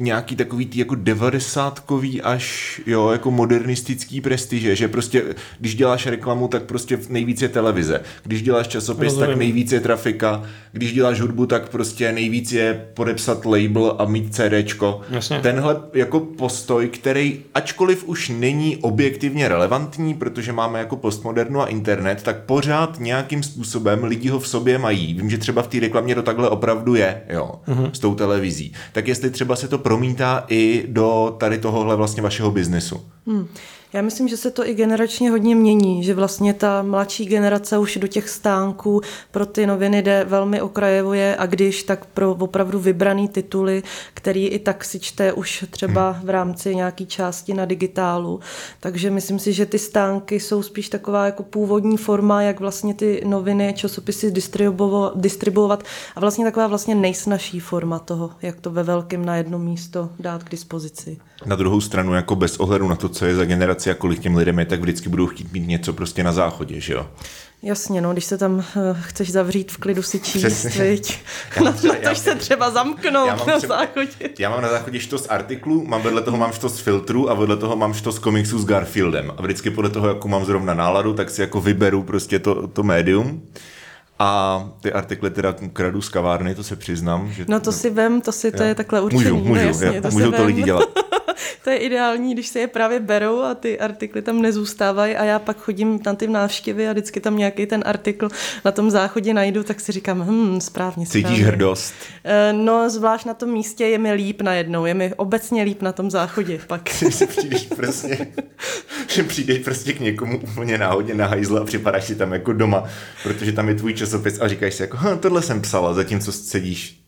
nějaký takový tý jako devadesátkový až jo, jako modernistický prestiže, že prostě když děláš reklamu, tak prostě nejvíc je televize. Když děláš časopis, Rozumím. tak nejvíc je trafika. Když děláš hudbu, tak prostě nejvíc je podepsat label a mít CDčko. Jasně. Tenhle jako postoj, který ačkoliv už není objektivně relevantní, protože máme jako postmodernu a internet, tak pořád nějakým způsobem lidi ho v sobě mají. Vím, že třeba v té reklamě to takhle opravdu je, jo, uh-huh. s tou televizí. Tak jestli třeba se to promítá i do tady tohohle vlastně vašeho biznesu. Hmm. Já myslím, že se to i generačně hodně mění, že vlastně ta mladší generace už do těch stánků pro ty noviny jde velmi okrajevuje a když, tak pro opravdu vybraný tituly, který i tak si čte už třeba v rámci nějaký části na digitálu. Takže myslím si, že ty stánky jsou spíš taková jako původní forma, jak vlastně ty noviny, časopisy distribuovat a vlastně taková vlastně nejsnažší forma toho, jak to ve velkém na jedno místo dát k dispozici. Na druhou stranu, jako bez ohledu na to, co je za generaci a kolik těm lidem je, tak vždycky budou chtít mít něco prostě na záchodě, že jo? Jasně, no, když se tam uh, chceš zavřít v klidu si číst, viď? Na, třeba, na to se třeba zamknout já na třeba, záchodě. Já mám na záchodě štos artiklů, mám vedle toho mám štos filtrů a vedle toho mám štos komiksů s Garfieldem. A vždycky podle toho, jakou mám zrovna náladu, tak si jako vyberu prostě to, to médium. A ty artikly teda kradu z kavárny, to se přiznám. Že no to si vem, to si to je takhle určený. Můžu, můžu, no, jasně, to můžou to lidi dělat. to je ideální, když se je právě berou a ty artikly tam nezůstávají a já pak chodím na ty návštěvy a vždycky tam nějaký ten artikl na tom záchodě najdu, tak si říkám, hm, správně, správně. Cítíš hrdost? Eh, no, zvlášť na tom místě je mi líp najednou, je mi obecně líp na tom záchodě pak. Když přijdeš prostě, že přijdeš prostě k někomu úplně náhodně na hajzle a připadáš si tam jako doma, protože tam je tvůj časopis a říkáš si jako, hm, tohle jsem psala, zatímco sedíš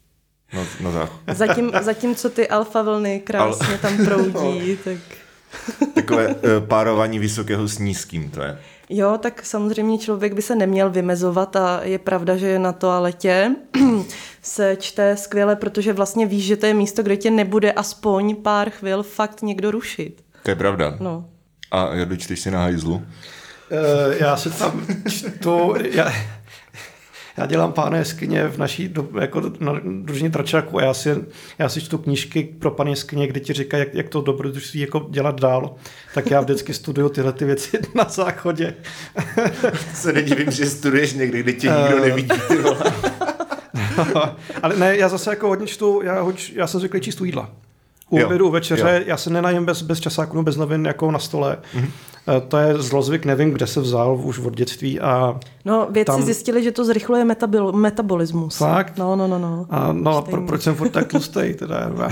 No, no Zatím, zatímco ty alfa vlny krásně Al... tam proudí, tak... Takové uh, párování vysokého s nízkým, to je. Jo, tak samozřejmě člověk by se neměl vymezovat a je pravda, že na toaletě se čte skvěle, protože vlastně víš, že to je místo, kde tě nebude aspoň pár chvil fakt někdo rušit. To je pravda. No. A Jardu, čteš si na hajzlu? Uh, já se tam čtu, já, já dělám pány jeskyně v naší do, jako na družině tračáku a já si, já si čtu knížky pro pány jeskyně, kde ti říkají, jak, jak to dobrodružství jako dělat dál. Tak já vždycky studuju tyhle ty věci na záchodě. se nedivím, že studuješ někde, kde tě nikdo nevidí. Ty vole. Ale ne, já zase jako hodně čtu, já, hoď, já jsem zvyklý číst jídla. U obědu, u večeře, jo. já se nenajím bez, bez časáků, bez novin jako na stole. Mm-hmm. To je zlozvyk, nevím, kde se vzal už od dětství. A no, vědci tam... zjistili, že to zrychluje metabil, metabolismus. Fakt? No, no, no. no. A, no, pro, proč jsem furt tak tlustý? Teda,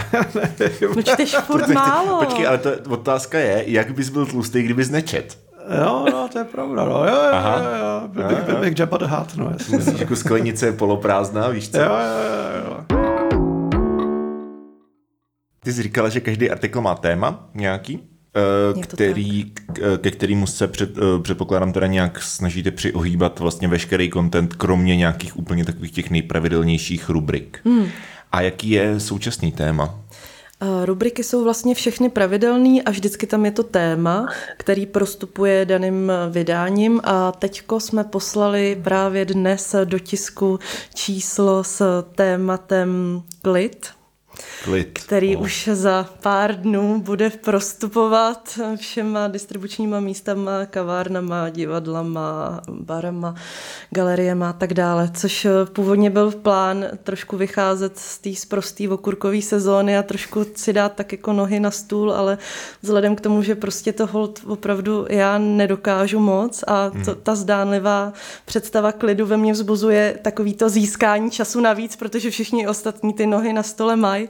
no čteš furt málo. Počkej, ale to, otázka je, jak bys byl tlustý, kdybys nečet? Jo, no, to je pravda, no, jo, jo, Aha. jo, jo, byl bych, byl bych Jabba the Hutt, no, jasně. Myslíš, jako sklenice je poloprázdná, víš co? Jo, jo, jo, jo. Ty jsi říkala, že každý artikl má téma nějaký, eh, který, eh, ke kterému se před, eh, předpokládám teda nějak snažíte přiohýbat vlastně veškerý content, kromě nějakých úplně takových těch nejpravidelnějších rubrik. Hmm. A jaký je současný téma? Rubriky jsou vlastně všechny pravidelné a vždycky tam je to téma, který prostupuje daným vydáním a teďko jsme poslali právě dnes do tisku číslo s tématem klid, Klid. který oh. už za pár dnů bude prostupovat všema distribučníma místama, kavárnama, divadlama, barama, galeriema a tak dále, což původně byl plán trošku vycházet z té sprostý okurkový sezóny a trošku si dát tak jako nohy na stůl, ale vzhledem k tomu, že prostě to hold opravdu já nedokážu moc a to, hmm. ta zdánlivá představa klidu ve mně vzbuzuje takový to získání času navíc, protože všichni ostatní ty nohy na stole mají,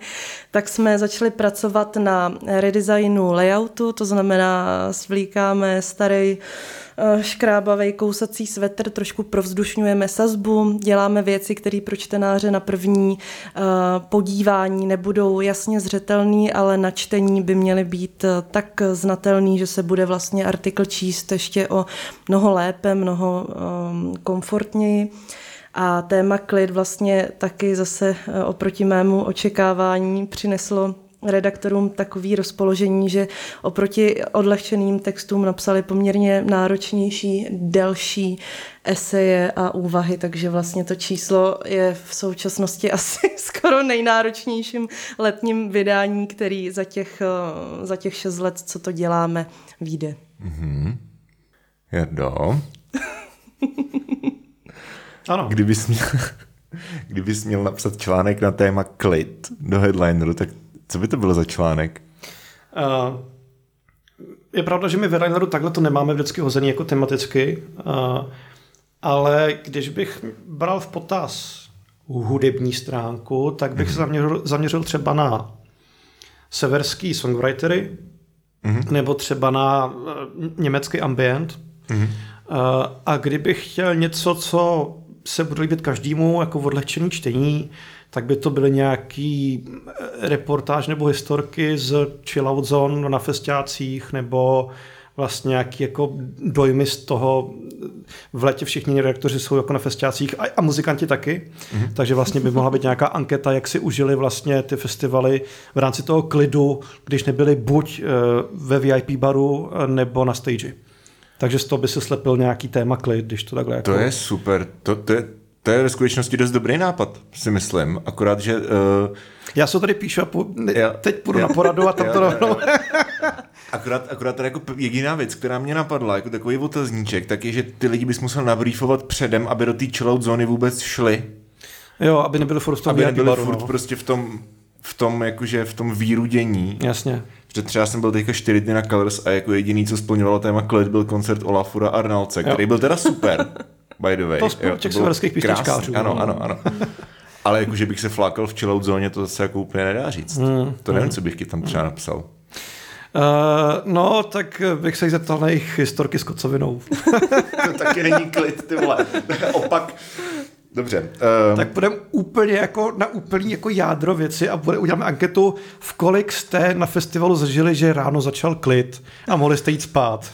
tak jsme začali pracovat na redesignu layoutu, to znamená svlíkáme starý eh, škrábavý kousací svetr, trošku provzdušňujeme sazbu, děláme věci, které pro čtenáře na první eh, podívání nebudou jasně zřetelný, ale na čtení by měly být eh, tak znatelný, že se bude vlastně artikl číst ještě o mnoho lépe, mnoho komfortněji. A téma klid vlastně taky zase eh, oproti mému očekávání přineslo redaktorům takový rozpoložení, že oproti odlehčeným textům napsali poměrně náročnější, delší eseje a úvahy, takže vlastně to číslo je v současnosti asi skoro nejnáročnějším letním vydání, který za těch, eh, za těch šest let, co to děláme, vyjde. Mm-hmm. Jardo? Ano. Kdybys měl, kdybys měl napsat článek na téma klid do headlineru, tak co by to bylo za článek? Uh, je pravda, že my v headlineru takhle to nemáme vždycky hozený jako tematicky, uh, ale když bych bral v potaz hudební stránku, tak bych mm-hmm. zaměřil, zaměřil třeba na severský songwritery, mm-hmm. nebo třeba na uh, německý ambient. Mm-hmm. Uh, a kdybych chtěl něco, co se bude líbit každému jako odlehčený čtení, tak by to byly nějaký eh, reportáž nebo historky z chillout zone na festiácích nebo vlastně nějaký jako dojmy z toho, v letě všichni redaktoři jsou jako na festiácích a, a muzikanti taky, mm-hmm. takže vlastně by mohla být nějaká anketa, jak si užili vlastně ty festivaly v rámci toho klidu, když nebyli buď uh, ve VIP baru nebo na stage. Takže z toho by se slepil nějaký téma klid, když to takhle jako... To je super, to, to, je, to je ve skutečnosti dost dobrý nápad, si myslím, akorát, že... Uh... Já se tady píšu a po, já, teď půjdu já, na poradu a tam já, to rovnou... Akorát, akorát tady jako jediná věc, která mě napadla, jako takový otazníček, tak je, že ty lidi bys musel nabrýfovat předem, aby do té chillout zóny vůbec šli. Jo, aby nebyli furt v tom Aby nebyli baru, furt no. prostě v tom, v tom, jakože v tom výrudění. Jasně. Že třeba jsem byl teďka čtyři dny na Colors a jako jediný, co splňovalo téma Klid, byl koncert Olafura Arnalce, který jo. byl teda super, by the way. To jo, těch severských písničkářů. Ano, ano, ano. Ale jako, že bych se flákal v chillout zóně, to zase jako úplně nedá říct. Hmm, to nevím, hmm. co bych ti tam třeba napsal. Uh, no, tak bych se jich zeptal na jejich historky s kocovinou. to taky není klid, ty vole. Opak, Dobře. Um... Tak půjdeme úplně jako na úplný jako jádro věci a bude, uděláme anketu, v kolik jste na festivalu zažili, že ráno začal klid a mohli jste jít spát.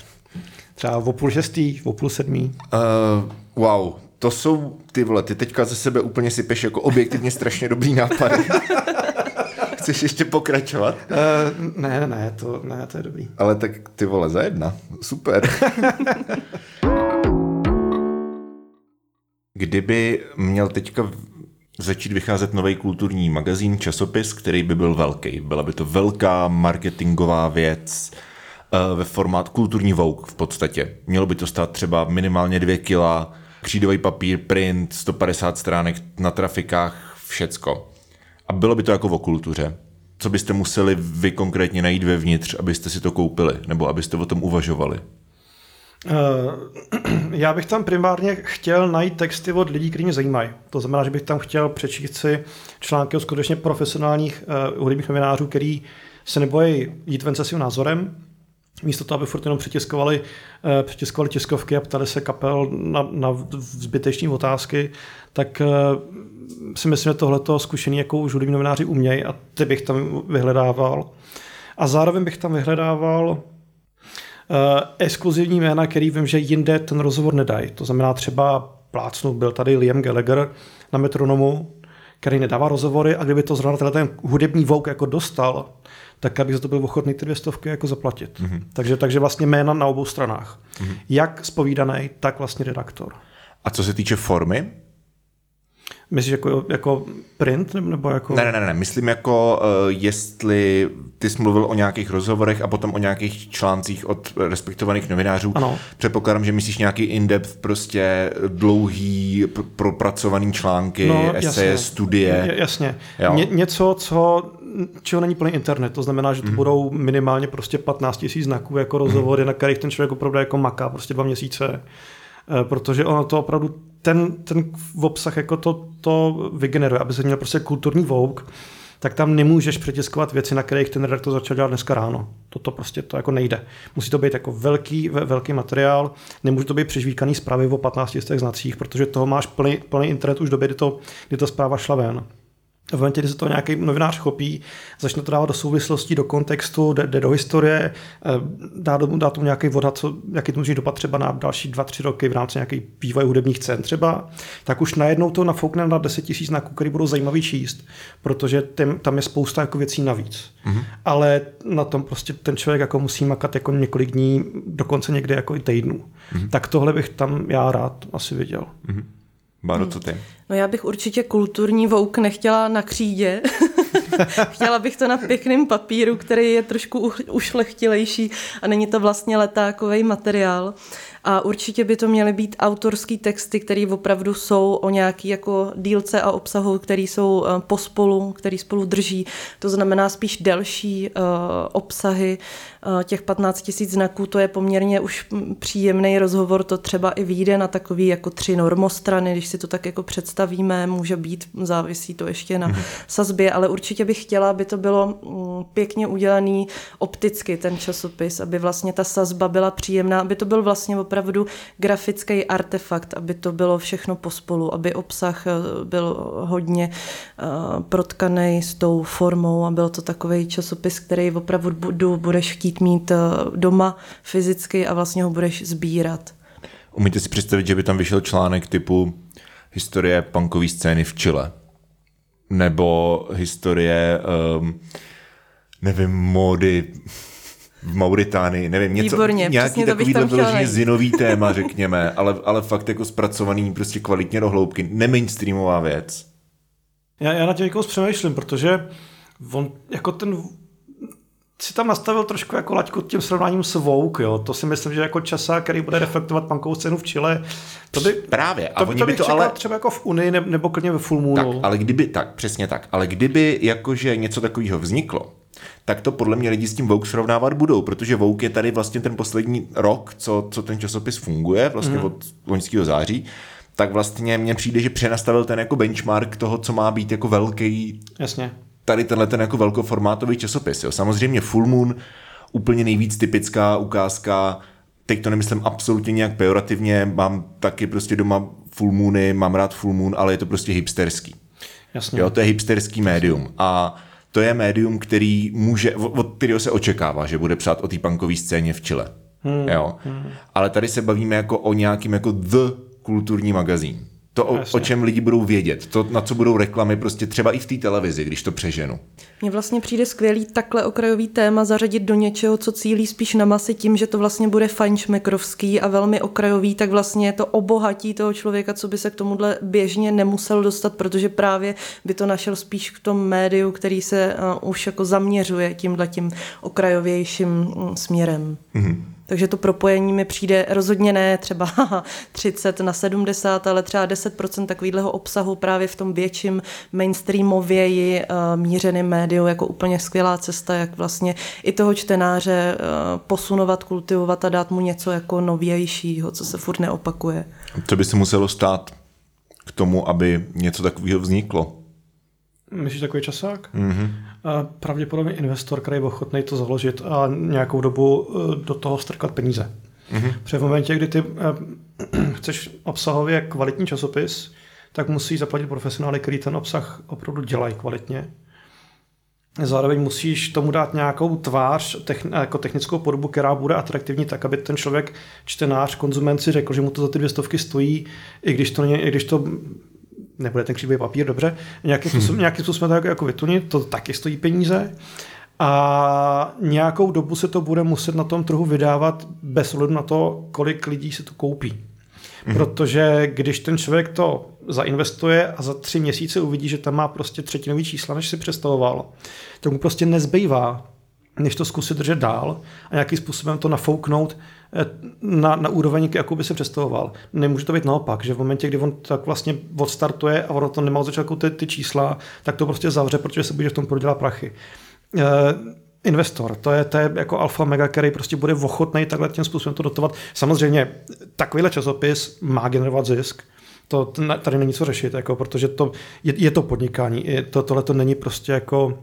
Třeba o půl šestý, o půl sedmý. Uh, wow, to jsou ty vole, ty teďka ze sebe úplně sypeš jako objektivně strašně dobrý nápad. Chceš ještě pokračovat? Uh, ne, ne, to, ne, to je dobrý. Ale tak ty vole, za jedna. Super. Kdyby měl teďka začít vycházet nový kulturní magazín, časopis, který by byl velký. Byla by to velká marketingová věc uh, ve formát kulturní vouk v podstatě. Mělo by to stát třeba minimálně dvě kila, křídový papír, print, 150 stránek na trafikách, všecko. A bylo by to jako o kultuře. Co byste museli vy konkrétně najít vevnitř, abyste si to koupili, nebo abyste o tom uvažovali? Já bych tam primárně chtěl najít texty od lidí, kteří mě zajímají. To znamená, že bych tam chtěl přečíst si články od skutečně profesionálních uh, hudebních novinářů, který se nebojí jít ven se svým názorem, místo toho, aby furt jenom přitiskovali, uh, přitiskovali tiskovky a ptali se kapel na, na zbyteční otázky, tak si myslím, že tohleto zkušený jako už hudební novináři umějí a ty bych tam vyhledával. A zároveň bych tam vyhledával exkluzivní jména, který vím, že jinde ten rozhovor nedají. To znamená třeba plácnu, byl tady Liam Gallagher na metronomu, který nedává rozhovory a kdyby to zrovna ten hudební vouk jako dostal, tak abych za to byl ochotný ty dvě stovky jako zaplatit. Mm-hmm. Takže, takže vlastně jména na obou stranách. Mm-hmm. Jak spovídaný, tak vlastně redaktor. A co se týče formy, Myslíš jako, jako print nebo jako... Ne, ne, ne, myslím jako, uh, jestli ty jsi mluvil o nějakých rozhovorech a potom o nějakých článcích od respektovaných novinářů. Ano. Předpokládám, že myslíš nějaký in-depth, prostě dlouhý, propracovaný články, no, eseje, jasně, studie. Jasně. Ně, něco, co čeho není plný internet. To znamená, že to mm. budou minimálně prostě 15 tisíc znaků jako rozhovory, mm. na kterých ten člověk opravdu jako maká prostě dva měsíce. Eh, protože ono to opravdu ten, ten obsah jako to, to vygeneruje, aby se měl prostě kulturní vouk, tak tam nemůžeš přetiskovat věci, na kterých ten redaktor začal dělat dneska ráno. Toto prostě to jako nejde. Musí to být jako velký, velký materiál, nemůže to být přežvíkaný zprávy o 15 znacích, protože toho máš plný, plný internet už v době, kdy, to, kdy ta zpráva šla ven v momentě, kdy se to nějaký novinář chopí, začne to dávat do souvislostí, do kontextu, jde, jde do historie, eh, dá, do, dá tomu nějaký odhad, co, jaký to může dopad třeba na další dva, tři roky v rámci nějakých vývoje hudebních cen třeba, tak už najednou to nafoukne na 10 tisíc znaků, které budou zajímavý číst, protože tím, tam je spousta jako věcí navíc. Mm-hmm. Ale na tom prostě ten člověk jako musí makat jako několik dní, dokonce někdy jako i týdnů. Mm-hmm. Tak tohle bych tam já rád asi viděl. Mm-hmm. Báro, co ty? No já bych určitě kulturní vouk nechtěla na křídě. Chtěla bych to na pěkném papíru, který je trošku ušlechtilejší a není to vlastně letákový materiál. A určitě by to měly být autorský texty, které opravdu jsou o nějaký jako dílce a obsahu, který jsou eh, pospolu, který spolu drží. To znamená spíš delší uh, obsahy, těch 15 tisíc znaků, to je poměrně už příjemný rozhovor, to třeba i vyjde na takový jako tři normostrany, když si to tak jako představíme, může být, závisí to ještě na mm-hmm. sazbě, ale určitě bych chtěla, aby to bylo mm, pěkně udělaný opticky, ten časopis, aby vlastně ta sazba byla příjemná, aby to byl vlastně opravdu grafický artefakt, aby to bylo všechno pospolu, aby obsah eh, byl hodně uh, protkaný s tou formou a byl to takový časopis, který opravdu budeš chtít mít uh, doma fyzicky a vlastně ho budeš sbírat. Umíte si představit, že by tam vyšel článek typu historie punkové scény v Chile? Nebo historie, um, nevím, módy v Mauritánii, nevím, něco, Výborně, nějaký takovýhle vyloženě zinový téma, řekněme, ale, ale fakt jako zpracovaný prostě kvalitně do hloubky, nemainstreamová věc. Já, já na tím jako přemýšlím, protože on, jako ten si tam nastavil trošku jako laťku tím srovnáním s Vogue, jo. To si myslím, že jako časa, který bude reflektovat punkovou scénu v Chile, to by, Právě. A to, oni to by to ale... třeba jako v Unii nebo klidně ve Full Moonu. Tak, ale kdyby, tak, přesně tak, ale kdyby jakože něco takového vzniklo, tak to podle mě lidi s tím Vogue srovnávat budou, protože Vogue je tady vlastně ten poslední rok, co, co ten časopis funguje, vlastně mm. od loňského září, tak vlastně mně přijde, že přenastavil ten jako benchmark toho, co má být jako velký Jasně. Tady tenhle ten jako velkoformátový časopis. Jo. Samozřejmě Full Moon, úplně nejvíc typická ukázka, teď to nemyslím absolutně nějak pejorativně, mám taky prostě doma Full Moony, mám rád Full Moon, ale je to prostě hipsterský. Jasně. Jo, to je hipsterský médium. A to je médium, který může, od kterého se očekává, že bude psát o té punkové scéně v Chile. Hmm. Jo. Hmm. Ale tady se bavíme jako o nějakým jako the kulturní magazín. To, o, o čem lidi budou vědět, to, na co budou reklamy, prostě třeba i v té televizi, když to přeženu. Mně vlastně přijde skvělý takhle okrajový téma zařadit do něčeho, co cílí spíš na masy tím, že to vlastně bude fajnšmekrovský a velmi okrajový, tak vlastně to obohatí toho člověka, co by se k tomuhle běžně nemusel dostat, protože právě by to našel spíš v tom médiu, který se uh, už jako zaměřuje tímhle tím okrajovějším um, směrem. Mm-hmm. Takže to propojení mi přijde rozhodně ne třeba 30 na 70, ale třeba 10% takového obsahu právě v tom větším mainstreamověji uh, mířeným médiu jako úplně skvělá cesta, jak vlastně i toho čtenáře uh, posunovat, kultivovat a dát mu něco jako novějšího, co se furt neopakuje. Co by se muselo stát k tomu, aby něco takového vzniklo? Myslíš takový časák? Mm-hmm. Pravděpodobně investor, který je ochotný to založit a nějakou dobu e, do toho strkat peníze. Mm-hmm. Protože v momentě, kdy ty e, chceš obsahově kvalitní časopis, tak musíš zaplatit profesionály, který ten obsah opravdu dělají kvalitně. Zároveň musíš tomu dát nějakou tvář, jako technickou podobu, která bude atraktivní tak, aby ten člověk, čtenář, konzument si řekl, že mu to za ty dvě stovky stojí, i když to, i když to nebude ten křivý papír, dobře, nějakým způsobem, hmm. nějakým způsobem to jako, jako vytunit, to taky stojí peníze. A nějakou dobu se to bude muset na tom trhu vydávat bez ohledu na to, kolik lidí se to koupí. Hmm. Protože když ten člověk to zainvestuje a za tři měsíce uvidí, že tam má prostě třetinový čísla, než si představoval, tak mu prostě nezbývá, než to zkusit držet dál a nějakým způsobem to nafouknout na, na úroveň, jakou by se představoval. Nemůže to být naopak, že v momentě, kdy on tak vlastně odstartuje a ono to nemá od začátku ty, ty čísla, tak to prostě zavře, protože se bude v tom prodělat prachy. E, investor, to je, to je jako alfa mega, který prostě bude ochotný takhle tím způsobem to dotovat. Samozřejmě takovýhle časopis má generovat zisk, to tady není co řešit, jako, protože to je, je to podnikání. Je to, tohle to není prostě jako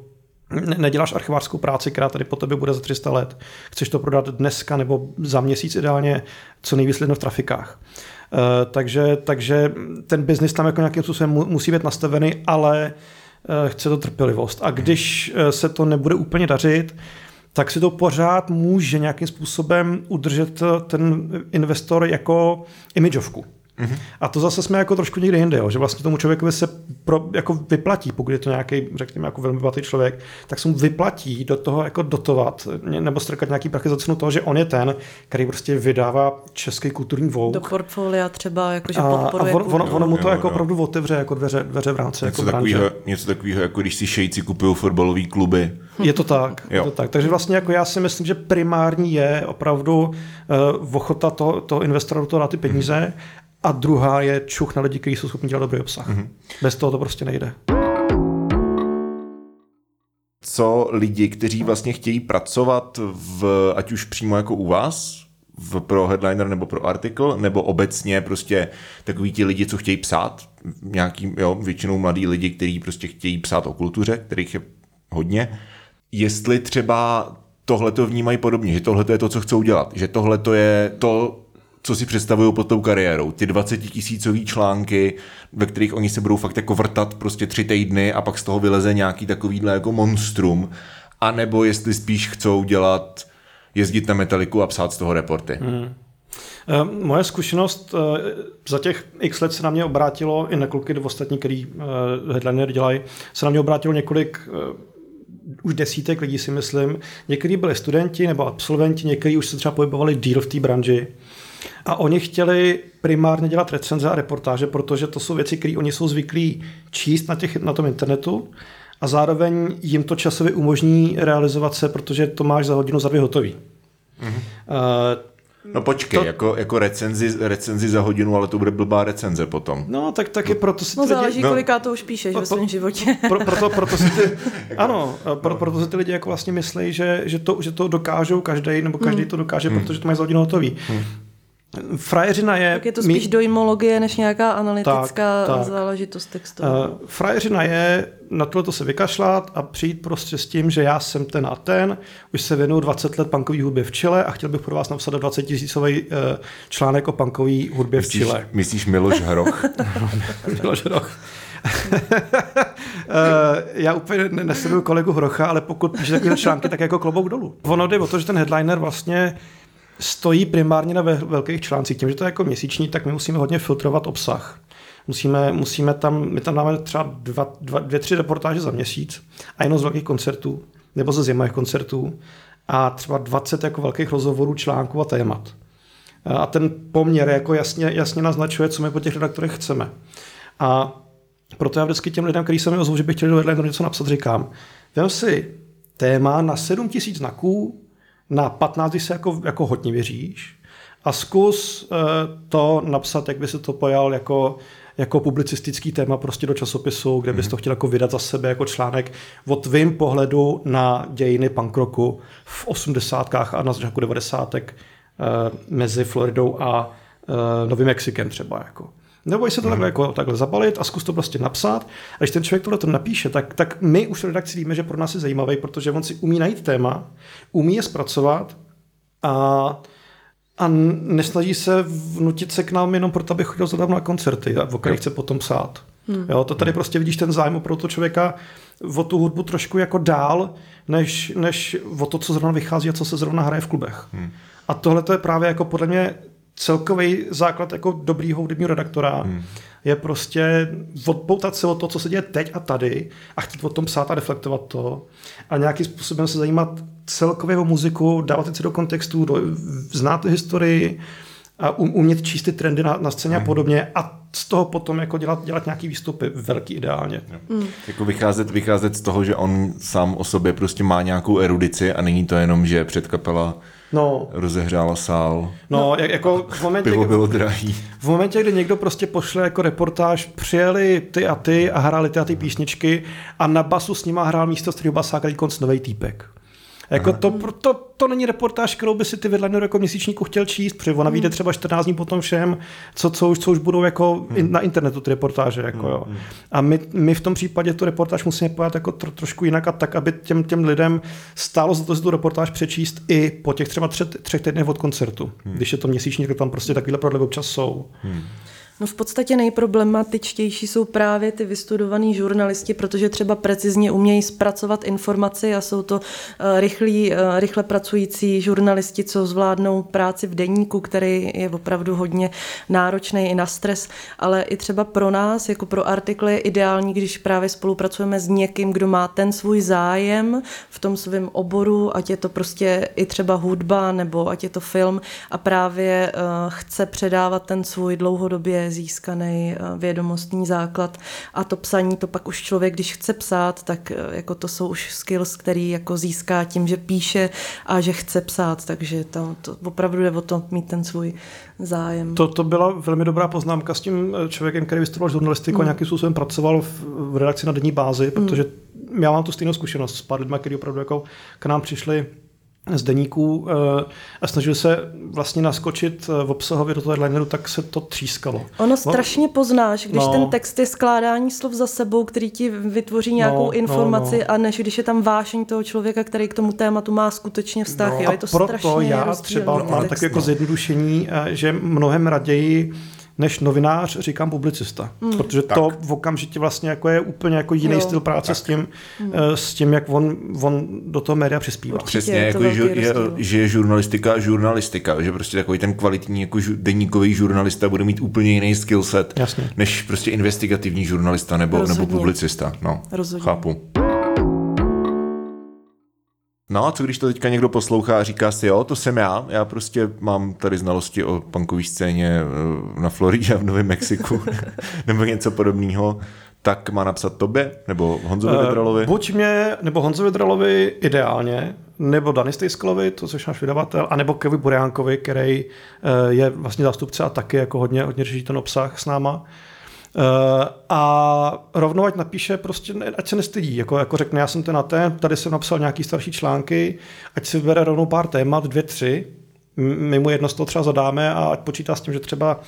neděláš archivářskou práci, která tady po tobě bude za 300 let. Chceš to prodat dneska nebo za měsíc ideálně, co nejvíc v trafikách. Uh, takže, takže ten biznis tam jako nějakým způsobem musí být nastavený, ale uh, chce to trpělivost. A když uh, se to nebude úplně dařit, tak si to pořád může nějakým způsobem udržet ten investor jako imidžovku. Mm-hmm. A to zase jsme jako trošku někde jinde, jo, že vlastně tomu člověku se pro, jako vyplatí, pokud je to nějaký, řekněme, jako velmi bohatý člověk, tak se mu vyplatí do toho jako dotovat nebo strkat nějaký prachy za cenu toho, že on je ten, který prostě vydává český kulturní vouk. Do portfolia třeba, jakože podporuje. A, a on, on, ono mu to jo, jako jo. opravdu otevře jako dveře, dveře v rámci něco jako takovýho, Něco takového, jako když si šejci kupují fotbalové kluby. Je to tak, je to tak. Takže vlastně jako já si myslím, že primární je opravdu uh, ochota toho, toho investora do toho dát ty peníze hmm a druhá je čuch na lidi, kteří jsou schopni dělat dobrý obsah. Mm-hmm. Bez toho to prostě nejde. Co lidi, kteří vlastně chtějí pracovat v, ať už přímo jako u vás, v, pro headliner nebo pro artikel, nebo obecně prostě takový ti lidi, co chtějí psát, nějaký, jo, většinou mladí lidi, kteří prostě chtějí psát o kultuře, kterých je hodně, jestli třeba tohle to vnímají podobně, že tohle je to, co chcou dělat, že tohle je to, co si představují pod tou kariérou. Ty 20 tisícový články, ve kterých oni se budou fakt jako vrtat prostě tři týdny a pak z toho vyleze nějaký takovýhle jako monstrum. A nebo jestli spíš chcou dělat, jezdit na metaliku a psát z toho reporty. Hmm. Moje zkušenost eh, za těch x let se na mě obrátilo, i na kluky do ostatní, který eh, headliner dělají, se na mě obrátilo několik už desítek lidí si myslím. Někteří byli studenti nebo absolventi, někteří už se třeba pohybovali díl v té branži. A oni chtěli primárně dělat recenze a reportáže, protože to jsou věci, které oni jsou zvyklí číst na, těch, na tom internetu a zároveň jim to časově umožní realizovat se, protože to máš za hodinu, za dvě hotový. Mm-hmm. Uh, No počkej, to... jako, jako recenzi, recenzi za hodinu, ale to bude blbá recenze potom. No, tak taky no, proto si No záleží, lidi... koliká to už píšeš no, ve svém životě. Pro, proto, proto si ty, ano, pro, proto si ty lidi jako vlastně myslí, že, že, to, že to dokážou každý, nebo každý hmm. to dokáže, hmm. protože to mají za hodinu hotový. Hmm. Frajeřina je... Tak je to spíš mít... dojmologie, než nějaká analytická tak, tak. záležitost textu. Uh, frajeřina je na tohle se vykašlat a přijít prostě s tím, že já jsem ten a ten, už se věnuju 20 let punkové hudbě v Chile a chtěl bych pro vás napsat 20 tisícový uh, článek o punkové hudbě myslíš, v Chile. Myslíš Miloš Hroch? Miloš Hroch. já úplně nesleduju kolegu Hrocha, ale pokud píše takové články, tak jako klobouk dolů. Ono jde o to, že ten headliner vlastně stojí primárně na velkých článcích. Tím, že to je jako měsíční, tak my musíme hodně filtrovat obsah. Musíme, musíme tam, my tam dáme třeba dva, dva, dvě, tři reportáže za měsíc a jenom z velkých koncertů nebo ze zimových koncertů a třeba 20 jako velkých rozhovorů, článků a témat. A ten poměr jako jasně, jasně naznačuje, co my po těch redaktorech chceme. A proto já vždycky těm lidem, kteří se mi ozvou, že by chtěli do něco napsat, říkám, vem si téma na 7000 znaků, na 15, když se jako, jako hodně věříš, a zkus uh, to napsat, jak by se to pojal jako jako publicistický téma prostě do časopisu, kde bys mhm. to chtěl jako vydat za sebe jako článek o tvým pohledu na dějiny punkroku v 80. a na začátku 90. Uh, mezi Floridou a uh, Novým Mexikem třeba. Jako. Nebo se to takhle, jako, takhle zabalit a zkus to prostě napsat. A když ten člověk tohle to napíše, tak, tak my už v redakci víme, že pro nás je zajímavý, protože on si umí najít téma, umí je zpracovat a a nesnaží se vnutit se k nám jenom proto, aby chodil zadarmo na koncerty, o kterých chce potom psát. Hmm. Jo, to tady prostě vidíš ten zájem pro toho člověka o tu hudbu trošku jako dál, než, než o to, co zrovna vychází a co se zrovna hraje v klubech. Hmm. A tohle to je právě jako podle mě celkový základ jako dobrýho hudebního redaktora. Hmm je prostě odpoutat se o to, co se děje teď a tady a chtít o tom psát a reflektovat to a nějakým způsobem se zajímat celkově o muziku, dávat si do kontextu, do, znát historii a um, umět číst ty trendy na, na scéně mm. a podobně a z toho potom jako dělat, dělat nějaký výstupy velký ideálně. Mm. Jako vycházet, vycházet z toho, že on sám o sobě prostě má nějakou erudici a není to jenom, že před kapela no. rozehřála sál. No, no. jako v momentě, Pivo bylo drahý. V momentě, kdy někdo prostě pošle jako reportáž, přijeli ty a ty a hráli ty a ty písničky a na basu s nima hrál místo z basáka konc nový týpek. Jako to, to, to, není reportáž, kterou by si ty vedle jako měsíčníku chtěl číst, protože ona vyjde hmm. třeba 14 dní potom všem, co, co, už, co už budou jako hmm. na internetu ty reportáže. Jako, hmm. jo. A my, my, v tom případě tu reportáž musíme pojat jako tro, trošku jinak a tak, aby těm, těm lidem stálo za to si tu reportáž přečíst i po těch třeba třech, třech týdnech od koncertu. Hmm. Když je to měsíčník, tak tam prostě takovýhle prodlevy občas jsou. Hmm. No v podstatě nejproblematičtější jsou právě ty vystudovaní žurnalisti, protože třeba precizně umějí zpracovat informaci a jsou to eh, rychlí, eh, rychle pracující žurnalisti, co zvládnou práci v denníku, který je opravdu hodně náročný i na stres, ale i třeba pro nás, jako pro artikly, je ideální, když právě spolupracujeme s někým, kdo má ten svůj zájem v tom svém oboru, ať je to prostě i třeba hudba nebo ať je to film a právě uh, chce předávat ten svůj dlouhodobě získaný eh, vědomostní základ a to psaní, to pak už člověk, když chce psát, tak eh, jako to jsou už skills, který jako získá tím, že píše a že chce psát, takže to, to opravdu jde o to mít ten svůj zájem. To, to byla velmi dobrá poznámka s tím eh, člověkem, který vystudoval žurnalistiku mm. a nějakým způsobem pracoval v, v redakci na denní bázi, mm. protože já mám tu stejnou zkušenost s pár lidmi, kteří opravdu jako k nám přišli z deníků eh, a snažil se vlastně naskočit eh, v obsahově do toho headlineru, tak se to třískalo. Ono strašně poznáš, když no. ten text je skládání slov za sebou, který ti vytvoří nějakou no, informaci no, no. a než když je tam vášeň toho člověka, který k tomu tématu má skutečně vztah. No, jo, je to proto strašně já třeba mám takové jako zjednodušení, eh, že mnohem raději než novinář říkám publicista, mm. protože tak. to v okamžitě vlastně jako je úplně jako jiný jo. styl práce s tím, mm. s tím, jak on, on do toho média přispívá. Určitě, Přesně, jako je, je, že je žurnalistika a žurnalistika, že prostě takový ten kvalitní jako denníkový žurnalista bude mít úplně jiný skillset, Jasně. než prostě investigativní žurnalista nebo, nebo publicista. No, Rozhodně. chápu. No a co když to teďka někdo poslouchá a říká si, jo, to jsem já, já prostě mám tady znalosti o punkové scéně eh, na Floridě a v Novém Mexiku nebo něco podobného, tak má napsat tobě nebo Honzovi uh, Vedralovi? Buď mě, nebo Honzovi Vedralovi ideálně, nebo Dani Stejskalovi, to což náš vydavatel, anebo Kevin Buriánkovi, který uh, je vlastně zástupce a taky jako hodně, hodně řeší ten obsah s náma. Eh, a rovnou ať napíše prostě, ať se nestydí, jako, jako řekne, já jsem ten na ten, tady jsem napsal nějaký starší články, ať si vybere rovnou pár témat, dvě, tři, my mu jedno z toho třeba zadáme a ať počítá s tím, že třeba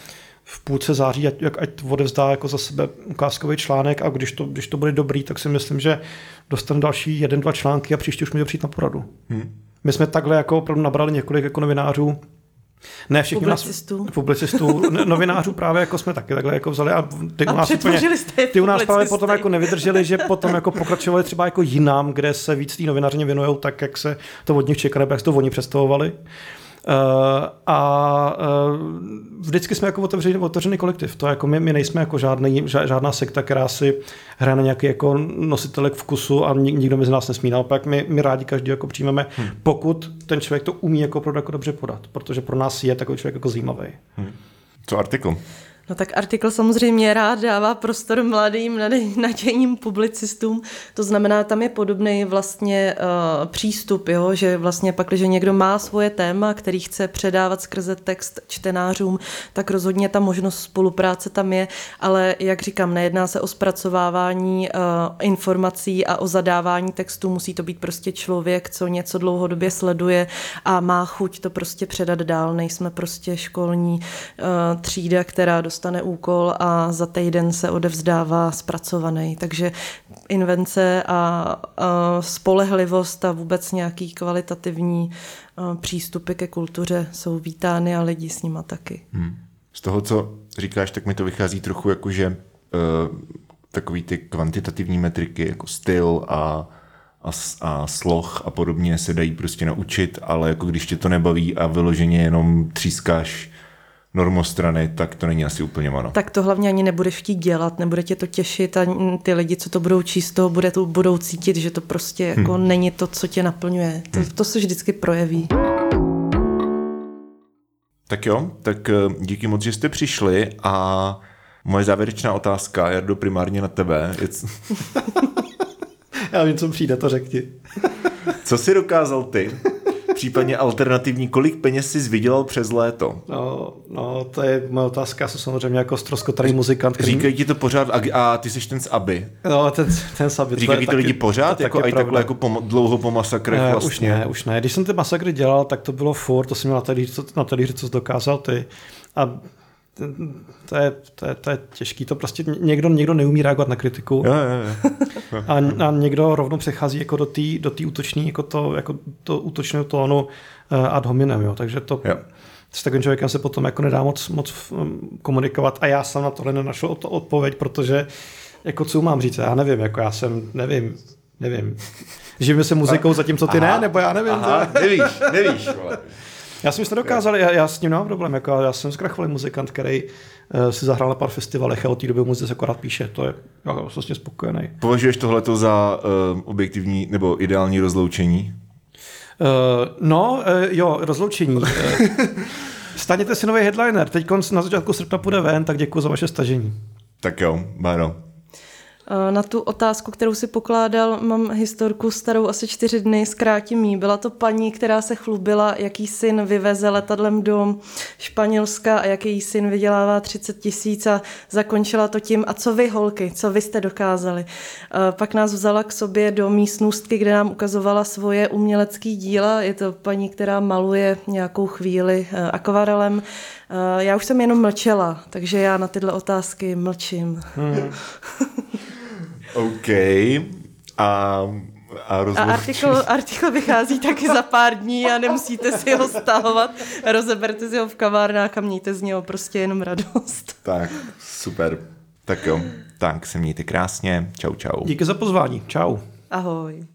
v půlce září, ať, ať odevzdá jako za sebe ukázkový článek a když to, když to bude dobrý, tak si myslím, že dostane další jeden, dva články a příště už může přijít na poradu. Hmm. My jsme takhle jako opravdu nabrali několik jako novinářů, ne, všichni publicistů. Nás, publicistů, novinářů právě jako jsme taky takhle jako vzali a ty a u nás, úplně, ty u nás právě potom jako nevydrželi, že potom jako pokračovali třeba jako jinam, kde se víc té novinařině věnují tak, jak se to od nich čeká, nebo jak to oni představovali. a vždycky jsme jako otevřený, otevřený kolektiv. To jako my, my nejsme jako žádný, žádná sekta, která si hraje na nějaký jako nositelek vkusu a nikdo mi z nás nesmí. Naopak my, my rádi každý jako přijmeme, hmm. pokud ten člověk to umí jako, jako dobře podat, protože pro nás je takový člověk jako zajímavý. Hmm. Co artikl? No tak artikl samozřejmě rád dává prostor mladým, nadějným publicistům. To znamená, tam je podobný vlastně uh, přístup, jo? že vlastně pak, když někdo má svoje téma, který chce předávat skrze text čtenářům, tak rozhodně ta možnost spolupráce tam je, ale jak říkám, nejedná se o zpracovávání uh, informací a o zadávání textu, musí to být prostě člověk, co něco dlouhodobě sleduje a má chuť to prostě předat dál. Nejsme prostě školní uh, třída, která dostává dostane úkol a za týden se odevzdává zpracovaný. Takže invence a, a spolehlivost a vůbec nějaký kvalitativní přístupy ke kultuře jsou vítány a lidi s nima taky. Hmm. Z toho, co říkáš, tak mi to vychází trochu jako, že uh, takový ty kvantitativní metriky jako styl a a, a sloh a podobně se dají prostě naučit, ale jako když tě to nebaví a vyloženě jenom třískáš normostrany, tak to není asi úplně ono. Tak to hlavně ani nebudeš chtít dělat, nebude tě to těšit a ty lidi, co to budou číst, toho bude to, budou cítit, že to prostě jako hmm. není to, co tě naplňuje. To, hmm. to se vždycky projeví. Tak jo, tak eh, díky moc, že jste přišli a moje závěrečná otázka, Jardo, primárně na tebe. Je... Já vím, co přijde, to řekni. Co jsi dokázal ty případně alternativní, kolik peněz jsi vydělal přes léto? No, no to je moje otázka, jsem samozřejmě jako stroskotarý muzikant. Který... Říkají ti to pořád a, a ty jsi ten z Aby. No, ten, ten z Aby. Říkají ti to lidi pořád, to jako i takhle jako po, dlouho po masakrech ne, vlastně? Už ne, už ne. Když jsem ty masakry dělal, tak to bylo furt, to jsem měl na talíři, na talíři co jsi dokázal ty. A to je, to, je, to je těžký, to prostě někdo, někdo neumí reagovat na kritiku jo, jo, jo. A, a někdo rovnou přechází jako do té do útočný, jako to, jako to útočného tónu uh, ad hominem, jo. takže to jo. s takovým člověkem se potom jako nedá moc, moc um, komunikovat a já jsem na tohle nenašel odpověď, protože jako co mám říct, já nevím, jako já jsem, nevím, nevím, živím se muzikou, zatímco ty aha, ne, nebo já nevím. Aha, to... nevíš, nevíš. Vole. Já jsem to dokázal, já, já s tím nemám problém, jako já jsem zkrachvalý muzikant, který uh, si zahrál na pár festivalech a od té doby muzice akorát píše, to je, já jsem vlastně spokojený. Považuješ tohleto za uh, objektivní nebo ideální rozloučení? Uh, no, uh, jo, rozloučení. Staněte si nový headliner, teď na začátku srpna půjde ven, tak děkuji za vaše stažení. Tak jo, Báro. Eh, na tu otázku, kterou si pokládal, mám historku starou asi čtyři dny, zkrátím jí. Byla to paní, která se chlubila, jaký syn vyveze letadlem do Španělska a jaký syn vydělává 30 tisíc a zakončila to tím, a co vy holky, co vy jste dokázali. Eh, pak nás vzala k sobě do místnostky, kde nám ukazovala svoje umělecké díla. Je to paní, která maluje nějakou chvíli eh, akvarelem. Já už jsem jenom mlčela, takže já na tyhle otázky mlčím. Hmm. OK. A a, a artikl, artikl vychází taky za pár dní a nemusíte si ho stahovat. Rozeberte si ho v kavárnách a mějte z něho prostě jenom radost. Tak, super. Tak jo, tak se mějte krásně. Čau, čau. Díky za pozvání. Čau. Ahoj.